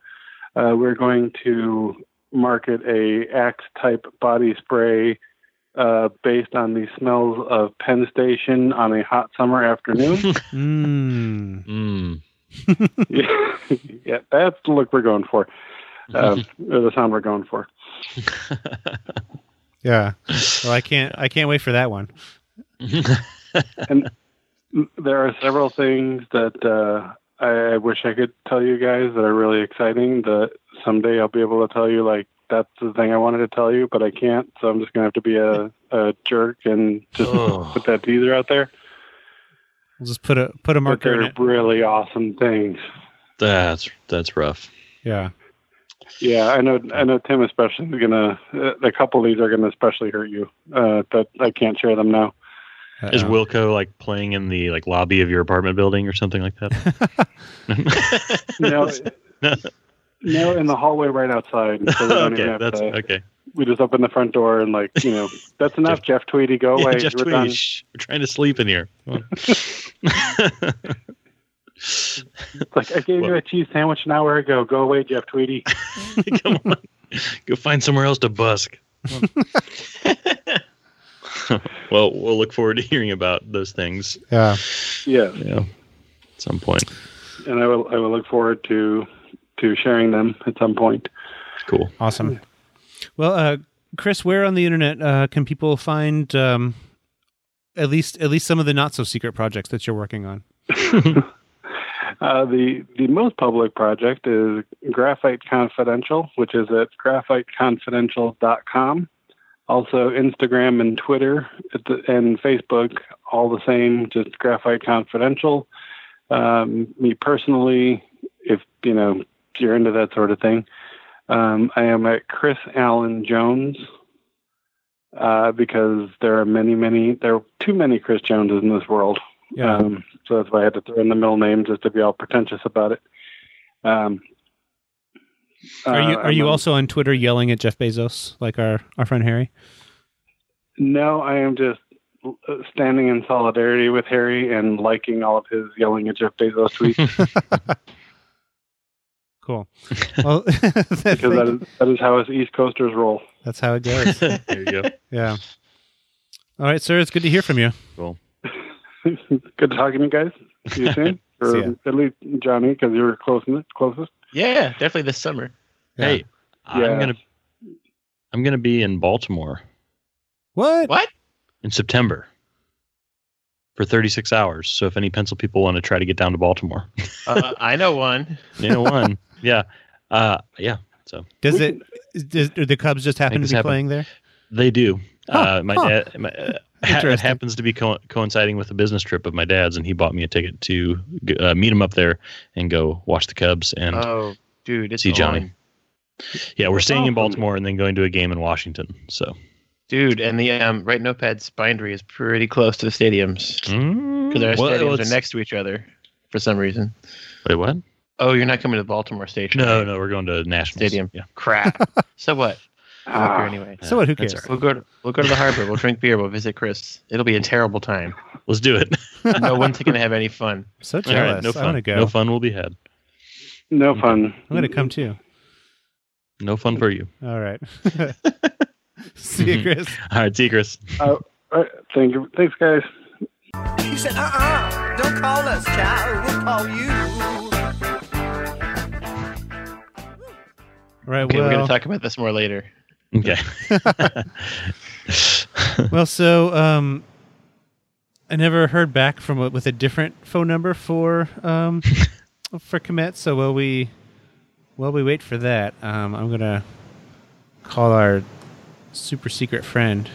Uh, we're going to market a Axe type body spray uh, based on the smells of Penn Station on a hot summer afternoon. Mm. Mm. yeah, yeah, that's the look we're going for, uh, or the sound we're going for. Yeah. Well, I can't. I can't wait for that one. and there are several things that uh, I wish I could tell you guys that are really exciting. That someday I'll be able to tell you, like that's the thing I wanted to tell you, but I can't. So I'm just gonna have to be a, a jerk and just Oh. put that teaser out there. We'll just put a put a marker in they're it. really awesome things. That's that's rough. Yeah. Yeah, I know. I know Tim especially is gonna. Uh, a couple of these are gonna especially hurt you. Uh, but I can't share them now. Is Uh-oh. Wilco like playing in the like lobby of your apartment building or something like that? No, no, in the hallway right outside. So we okay, that's to- okay. we just open the front door and like you know that's enough jeff tweedy go Yeah, away Jeff we're Tweedy, shh, we're trying to sleep in here. It's like i gave you a cheese sandwich an hour ago go away jeff tweedy Come on, go find somewhere else to busk. well, we'll look forward to hearing about those things. Yeah. yes Yeah, at some point. and i will i will look forward to to sharing them at some point Cool. Awesome. Well, uh, Chris, where on the internet uh, can people find um, at least at least some of the not so secret projects that you're working on? uh, the the most public project is graphite confidential which is at graphiteconfidential.com also instagram and twitter at the- and facebook all the same just graphite confidential um, me personally if you know if you're into that sort of thing um, i am at chris allen jones uh, because there are many many there are too many chris joneses in this world Yeah. um, so that's why I had to throw in the middle name just to be all pretentious about it. Um, are you uh, are you I'm- also on Twitter yelling at Jeff Bezos like our our friend Harry? No, I am just uh, standing in solidarity with Harry and liking all of his yelling at Jeff Bezos tweets Cool. Well, because that is that is how us East Coasters roll. that's how it goes. there you go. Yeah. All right, sir. It's good to hear from you. Cool. good talking to you guys. See you soon, or See ya. at least Johnny, because you're closest. Closest. Yeah, definitely this summer. Yeah. Hey, Yeah. I'm gonna I'm gonna be in Baltimore What? What? in September for 36 hours. So if any pencil people want to try to get down to Baltimore, Uh, I know one. you know one. Yeah, uh, yeah. So Does it? Does, do the Cubs just happen to be happen. playing there? they do. Huh, uh, my huh. dad. My, uh, it happens to be co- coinciding with a business trip of my dad's, and he bought me a ticket to uh, meet him up there and go watch the Cubs. And Oh, dude, it's See Johnny. on. yeah, we're That's staying in. Baltimore and then going to a game in Washington. So Dude, and the um, Write Notepad's bindery is pretty close to the stadiums because our well, stadiums are next to each other for some reason. Wait, what? Oh, you're not coming to the Baltimore station? No, right? no, we're going to Nationals. Stadium. Yeah. Crap. so what? I'm up here Ah, anyway. So what? Who cares? all We'll go. To, we'll go to the harbor. We'll drink beer. We'll visit Chris. It'll be a terrible time. Let's do it. No one's going to have any fun. So All jealous. right, no I fun. want to go. No fun will be had. no fun. I'm going to come too. No fun for you. All right. See you, Chris. All right, see you, Chris. All right, thank you. Thanks, guys. He said, uh-uh, don't call us, child. We'll call you. Right. Okay, we're going to talk about this more later. Okay. well, so um, I never heard back from a, with a different phone number for um, for commit. So while we while we wait for that, um, I'm gonna call our super secret friend,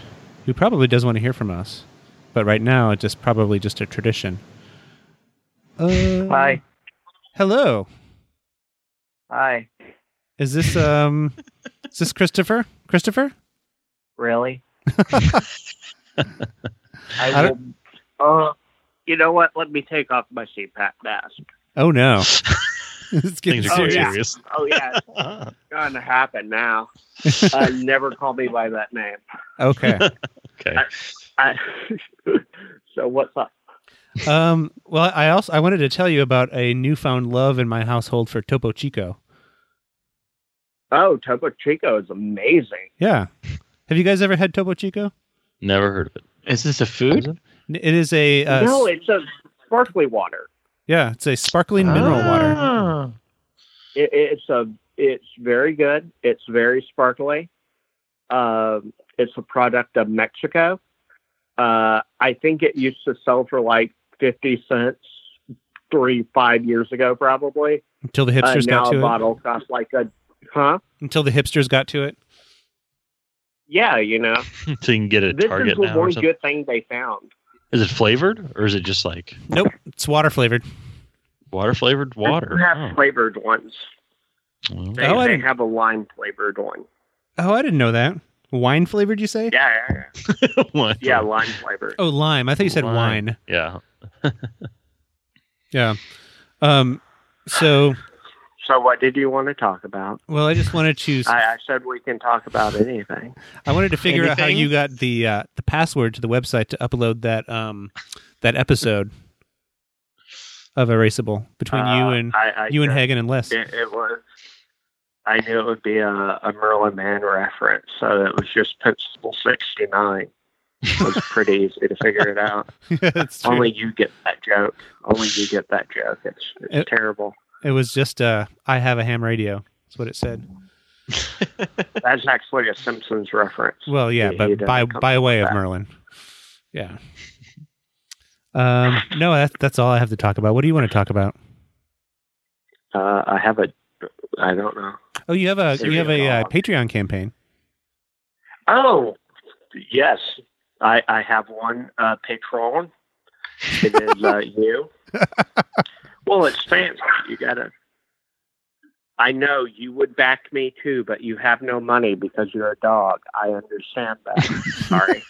who probably does want to hear from us, but right now it's just probably just a tradition. Uh, Hi. Hello. Hi. Is this um is this Christopher? Christopher? Really? I I will. Uh, you know what? Let me take off my CPAP mask. Oh no. it's getting Things are serious. getting serious. Oh yeah, it's gonna happen now. Uh, never call me by that name. Okay. Okay. I, so what's up? Um, well, I also I wanted to tell you about a newfound love in my household for Topo Chico. Oh, Topo Chico is amazing. Yeah. Have you guys ever had Topo Chico? Never heard of it. Is this a food? It is a uh, no, it's a sparkly water. yeah, it's a sparkling mineral water. Ah. It, it's a it's very good. It's very sparkly. Um, it's a product of Mexico. Uh, I think it used to sell for like fifty cents three five years ago, probably. Until the Uh, hipsters now got a to it. bottle costs like a huh? Until the hipsters got to it. Yeah, you know. so you can get it at This is the now one good thing they found. Is it flavored or is it just like Nope, it's water flavored. water flavored water? They have Oh. flavored ones. Well, They, Oh, I they didn't- have a lime flavored one. Oh, I didn't know that. Wine flavored, you say? Yeah, yeah, yeah. what? yeah lime flavored. Oh, lime. I thought you said Lime. wine. Yeah. Yeah. Um. So, So, what did you want to talk about? well, I just wanted to. I, I said we can talk about anything. I wanted to figure out how Anything? you got the uh, the password to the website to upload that um that episode of Erasable between you Uh, and I, I you and said Hagen and Les. It, it was. I knew it would be a, a Merlin Mann reference, so it was just Principle sixty nine. It was pretty easy to figure it out. That's true. Only you get that joke. Only you get that joke. It's it's It- terrible. It was just uh, I have a ham radio. That's what it said. That's actually a Simpsons reference. Well, yeah, He- but he by by way of that. Merlin. Yeah. Um. No, that's that's all I have to talk about. What do you want to talk about? Uh, I have a. I don't know. Oh, you have a you have a uh, Patreon campaign. Oh, yes. I I have one uh, patron. It is uh, you. Well, it's fancy. You gotta. I know you would back me too, but you have no money because you're a dog. I understand that. Sorry.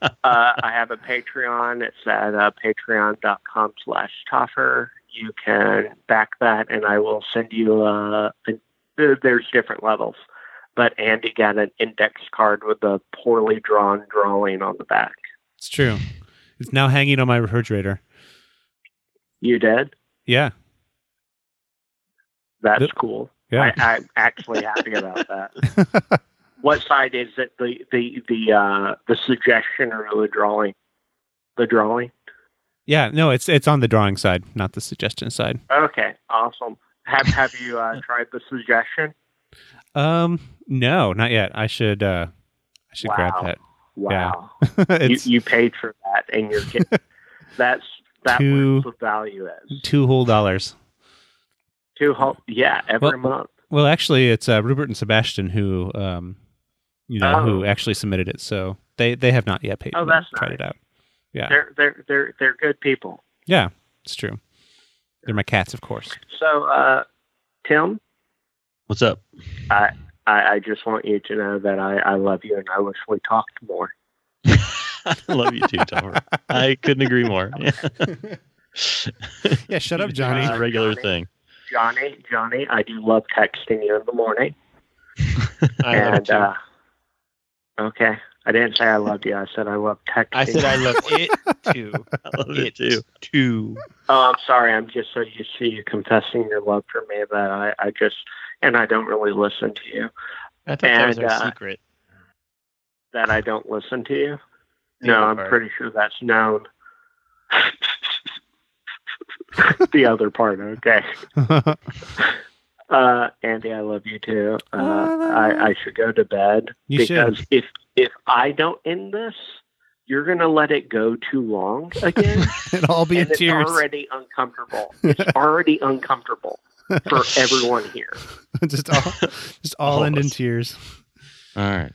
uh, I have a Patreon. It's at uh, patreon.com slash toffer. You can back that, and I will send you. Uh, an, there- there's different levels, but Andy got an index card with a poorly drawn drawing on the back. It's true. It's now hanging on my refrigerator. You did? Yeah. That's Yep. cool. Yeah. I, I'm actually happy about that. What side is it? The the the uh, the suggestion or the drawing? The drawing. yeah. No, it's it's on the drawing side, not the suggestion side. Okay, awesome. Have Have you uh, tried the suggestion? Um. No, not yet. I should. uh I should grab Wow. that. Wow, it's you you paid for that, and you're getting that's that Two- what the value is. two whole dollars. Two whole yeah every Well, month. Well, actually, it's uh, Rupert and Sebastian who, um, you know, who Oh. actually submitted it. So they they have not yet paid. Oh, that's tried nice. it out. Yeah, They're they're they're they're good people. yeah, it's true. They're my cats, of course. So, uh, Tim, What's up? I, I just want you to know that I, I love you and I wish we talked more. I love you too, Tomer. I couldn't agree more. Yeah, shut up, It's Johnny. a regular Johnny. thing. Johnny, Johnny, I do love texting you in the morning. I love it and too. uh, okay, I didn't say I loved you. I said I love texting. I said I love it too. I love it It too. too. Oh, I'm sorry. I'm just so used to you confessing your love for me that I, I just and I don't really listen to you. I thought that was And, our uh, secret. That I don't listen to you. The No, I'm part. pretty sure that's known. the other part. Okay. Uh, Andy, I love you too. Uh, I, I should go to bed You because should. if if I don't end this, you're gonna let it go too long again, It'll all be in and it's tears. already uncomfortable. It's already uncomfortable for everyone here. just all, just all All end in tears. All right.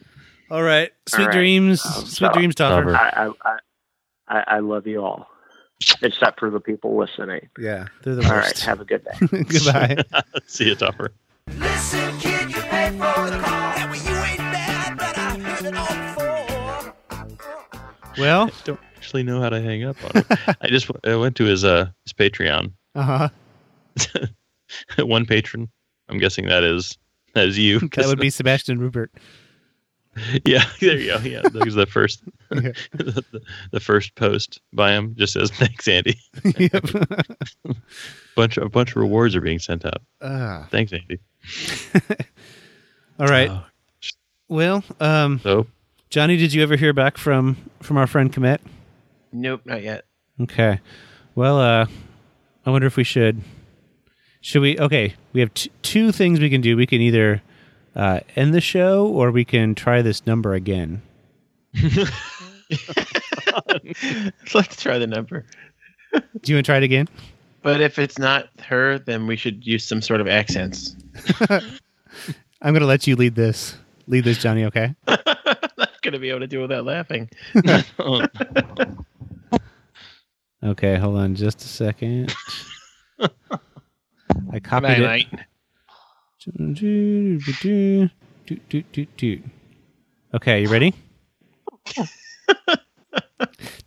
All right. Sweet All right. dreams. Um, Sweet so- dreams, Topper. Topper. I, I, I, I I love you all, except for the people listening. Yeah, they're the All right, worst. have a good day. Goodbye. See you, Topper. Listen, kid, you pay for the call. Yeah, well, you ain't bad, but I heard it all before. well, don't actually know how to hang up on him. I just I went to his uh his Patreon. uh huh. One patron. I'm guessing that is that is you. That would be Sebastian Rupert. yeah. There you go. Yeah, that was the first Yeah. the, the, the first post by him. Just says thanks, Andy. yep. Bunch a bunch of rewards are being sent out. Ah. Thanks, Andy. all right. Oh, Well, um, so Johnny, did you ever hear back from from our friend Komet? Nope, not yet. Okay. Well, uh, I wonder if we should. Should we? Okay, we have t- two things we can do. We can either uh, end the show, or we can try this number again. Let's try the number. Do you want to try it again? But if it's not her, then we should use some sort of accents. I'm going to let you lead this. Lead this, Johnny. Okay. I'm not gonna be able to do it without laughing. Okay. Hold on, just a second. I Good copied night, it. night. Doot, doot, doot, doot. Okay, you ready?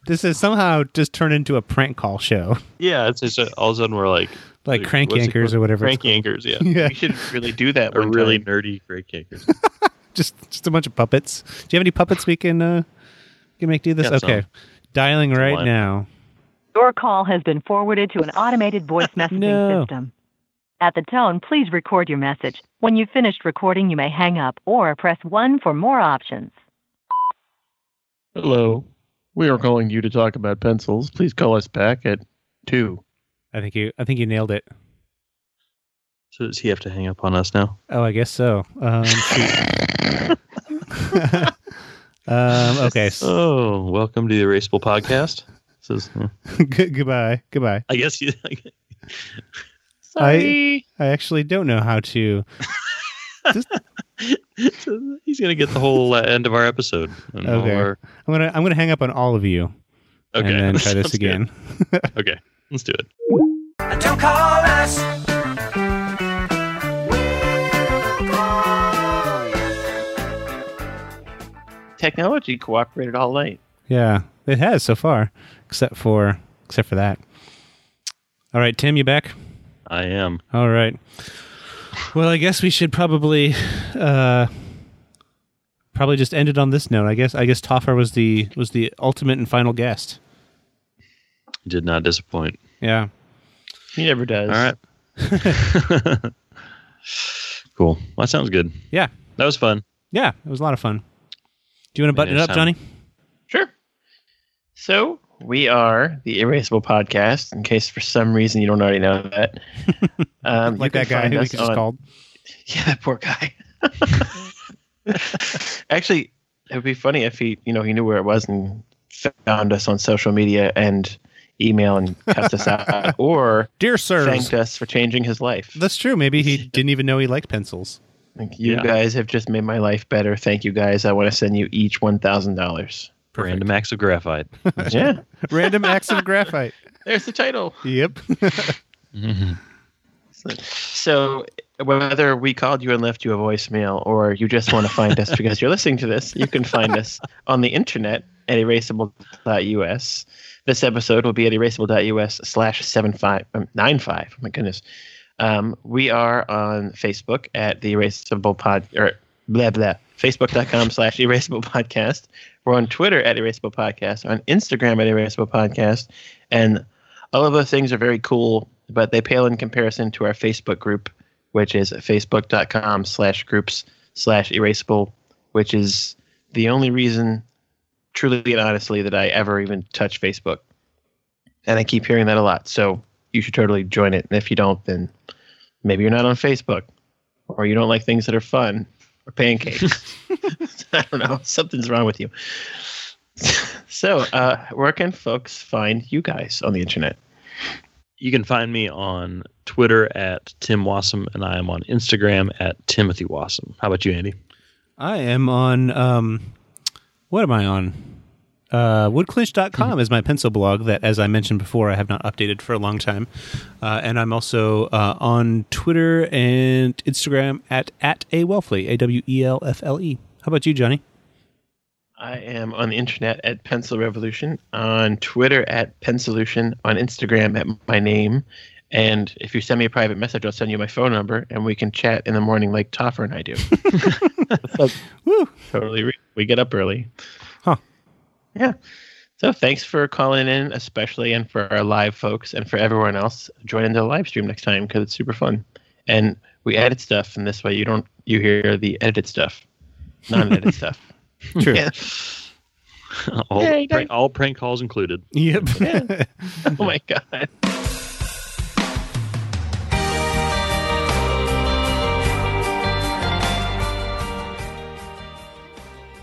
this has somehow just turned into a prank call show, yeah, it's just uh, all of a sudden we're like like crank what's anchors or whatever. Crank Yankers. Yeah. called. Yeah, We should really do that. Or one really time. nerdy Crank Yankers. just just a bunch of puppets. Do you have any puppets we can uh can make do this? Got some. Okay, dialing right line. now. Your call has been forwarded to an automated voice messaging No. system. At the tone, please record your message. When you've finished recording, you may hang up or press 1 for more options. Hello. We are calling you to talk about pencils. Please call us back at two. I think you I think you nailed it. so does he have to hang up on us now? Oh, I guess so. Um, um okay. s- Oh, welcome to the Erasable Podcast. This is, uh, Good- goodbye. Goodbye. I guess you. I I actually don't know how to. he's gonna get the whole uh, end of our episode. Okay. our- I'm gonna I'm gonna hang up on all of you okay. and then try this again. Okay, let's do it. Don't call us. Technology cooperated all night. Yeah, it has so far, except for except for that. All right, Tim, you back? I am. All right. Well, I guess we should probably uh probably just end it on this note. I guess I guess Toffer was the was the ultimate and final guest. Did not disappoint. Yeah. He never does. All right. cool. Well, that sounds good. Yeah. That was fun. Yeah, it was a lot of fun. Do you want to button it up, time. Johnny? Sure. So we are the Erasable Podcast. In case for some reason you don't already know that, um, like you that can guy find who we us just on- called. Yeah, that poor guy. Actually, it would be funny if he, you know, he knew where it was and found us on social media and email and cussed us out, or Dear sir, thanked us for changing his life. That's true. Maybe he didn't even know he liked pencils. Like, you Yeah. guys have just made my life better. Thank you, guys. I want to send you each one thousand dollars. Random acts of graphite. Yeah, Random acts of graphite. there's the title. Yep. So whether we called you and left you a voicemail or you just want to find us because you're listening to this, you can find us on the internet at erasable.us. This episode will be at erasable.us slash seven five um, nine five. Oh my goodness. Um, we are on Facebook at the Erasable Pod or blah blah. Facebook.com slash erasable podcast. We're on Twitter at erasable podcast, on Instagram at erasable podcast, and all of those things are very cool, but they pale in comparison to our Facebook group, which is facebook.com slash groups slash erasable, which is the only reason, truly and honestly, that I ever even touch Facebook. And I keep hearing that a lot. So you should totally join it. And if you don't, then maybe you're not on Facebook, or you don't like things that are fun or pancakes. I don't know. Something's wrong with you. So, uh, where can folks find you guys on the internet? You can find me on Twitter at Tim Wasem, and I am on Instagram at Timothy Wasem. How about you, Andy? I am on um what am I on? Uh, woodclinch.com is my pencil blog that, as I mentioned before, I have not updated for a long time. Uh, and I'm also uh, on Twitter and Instagram at, at A Welfle, A W E L F L E. How about you, Johnny? I am on the internet at Pencil Revolution, on Twitter at Pensolution, on Instagram at my name. And if you send me a private message, I'll send you my phone number and we can chat in the morning like Toffer and I do. So, Woo! totally. Re- we get up early. Huh. Yeah. So thanks for calling in, especially and for our live folks and for everyone else. Join into the live stream next time because it's super fun. And we edit stuff, and this way you don't you hear the edited stuff, non-edited stuff. True. Yeah. all, Yay, prank, all prank calls included. Yep. Oh my god.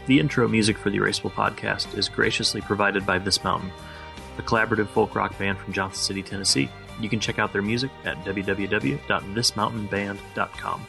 The intro music for the Erasable podcast is graciously provided by This Mountain, a collaborative folk rock band from Johnson City, Tennessee. You can check out their music at www.thismountainband.com.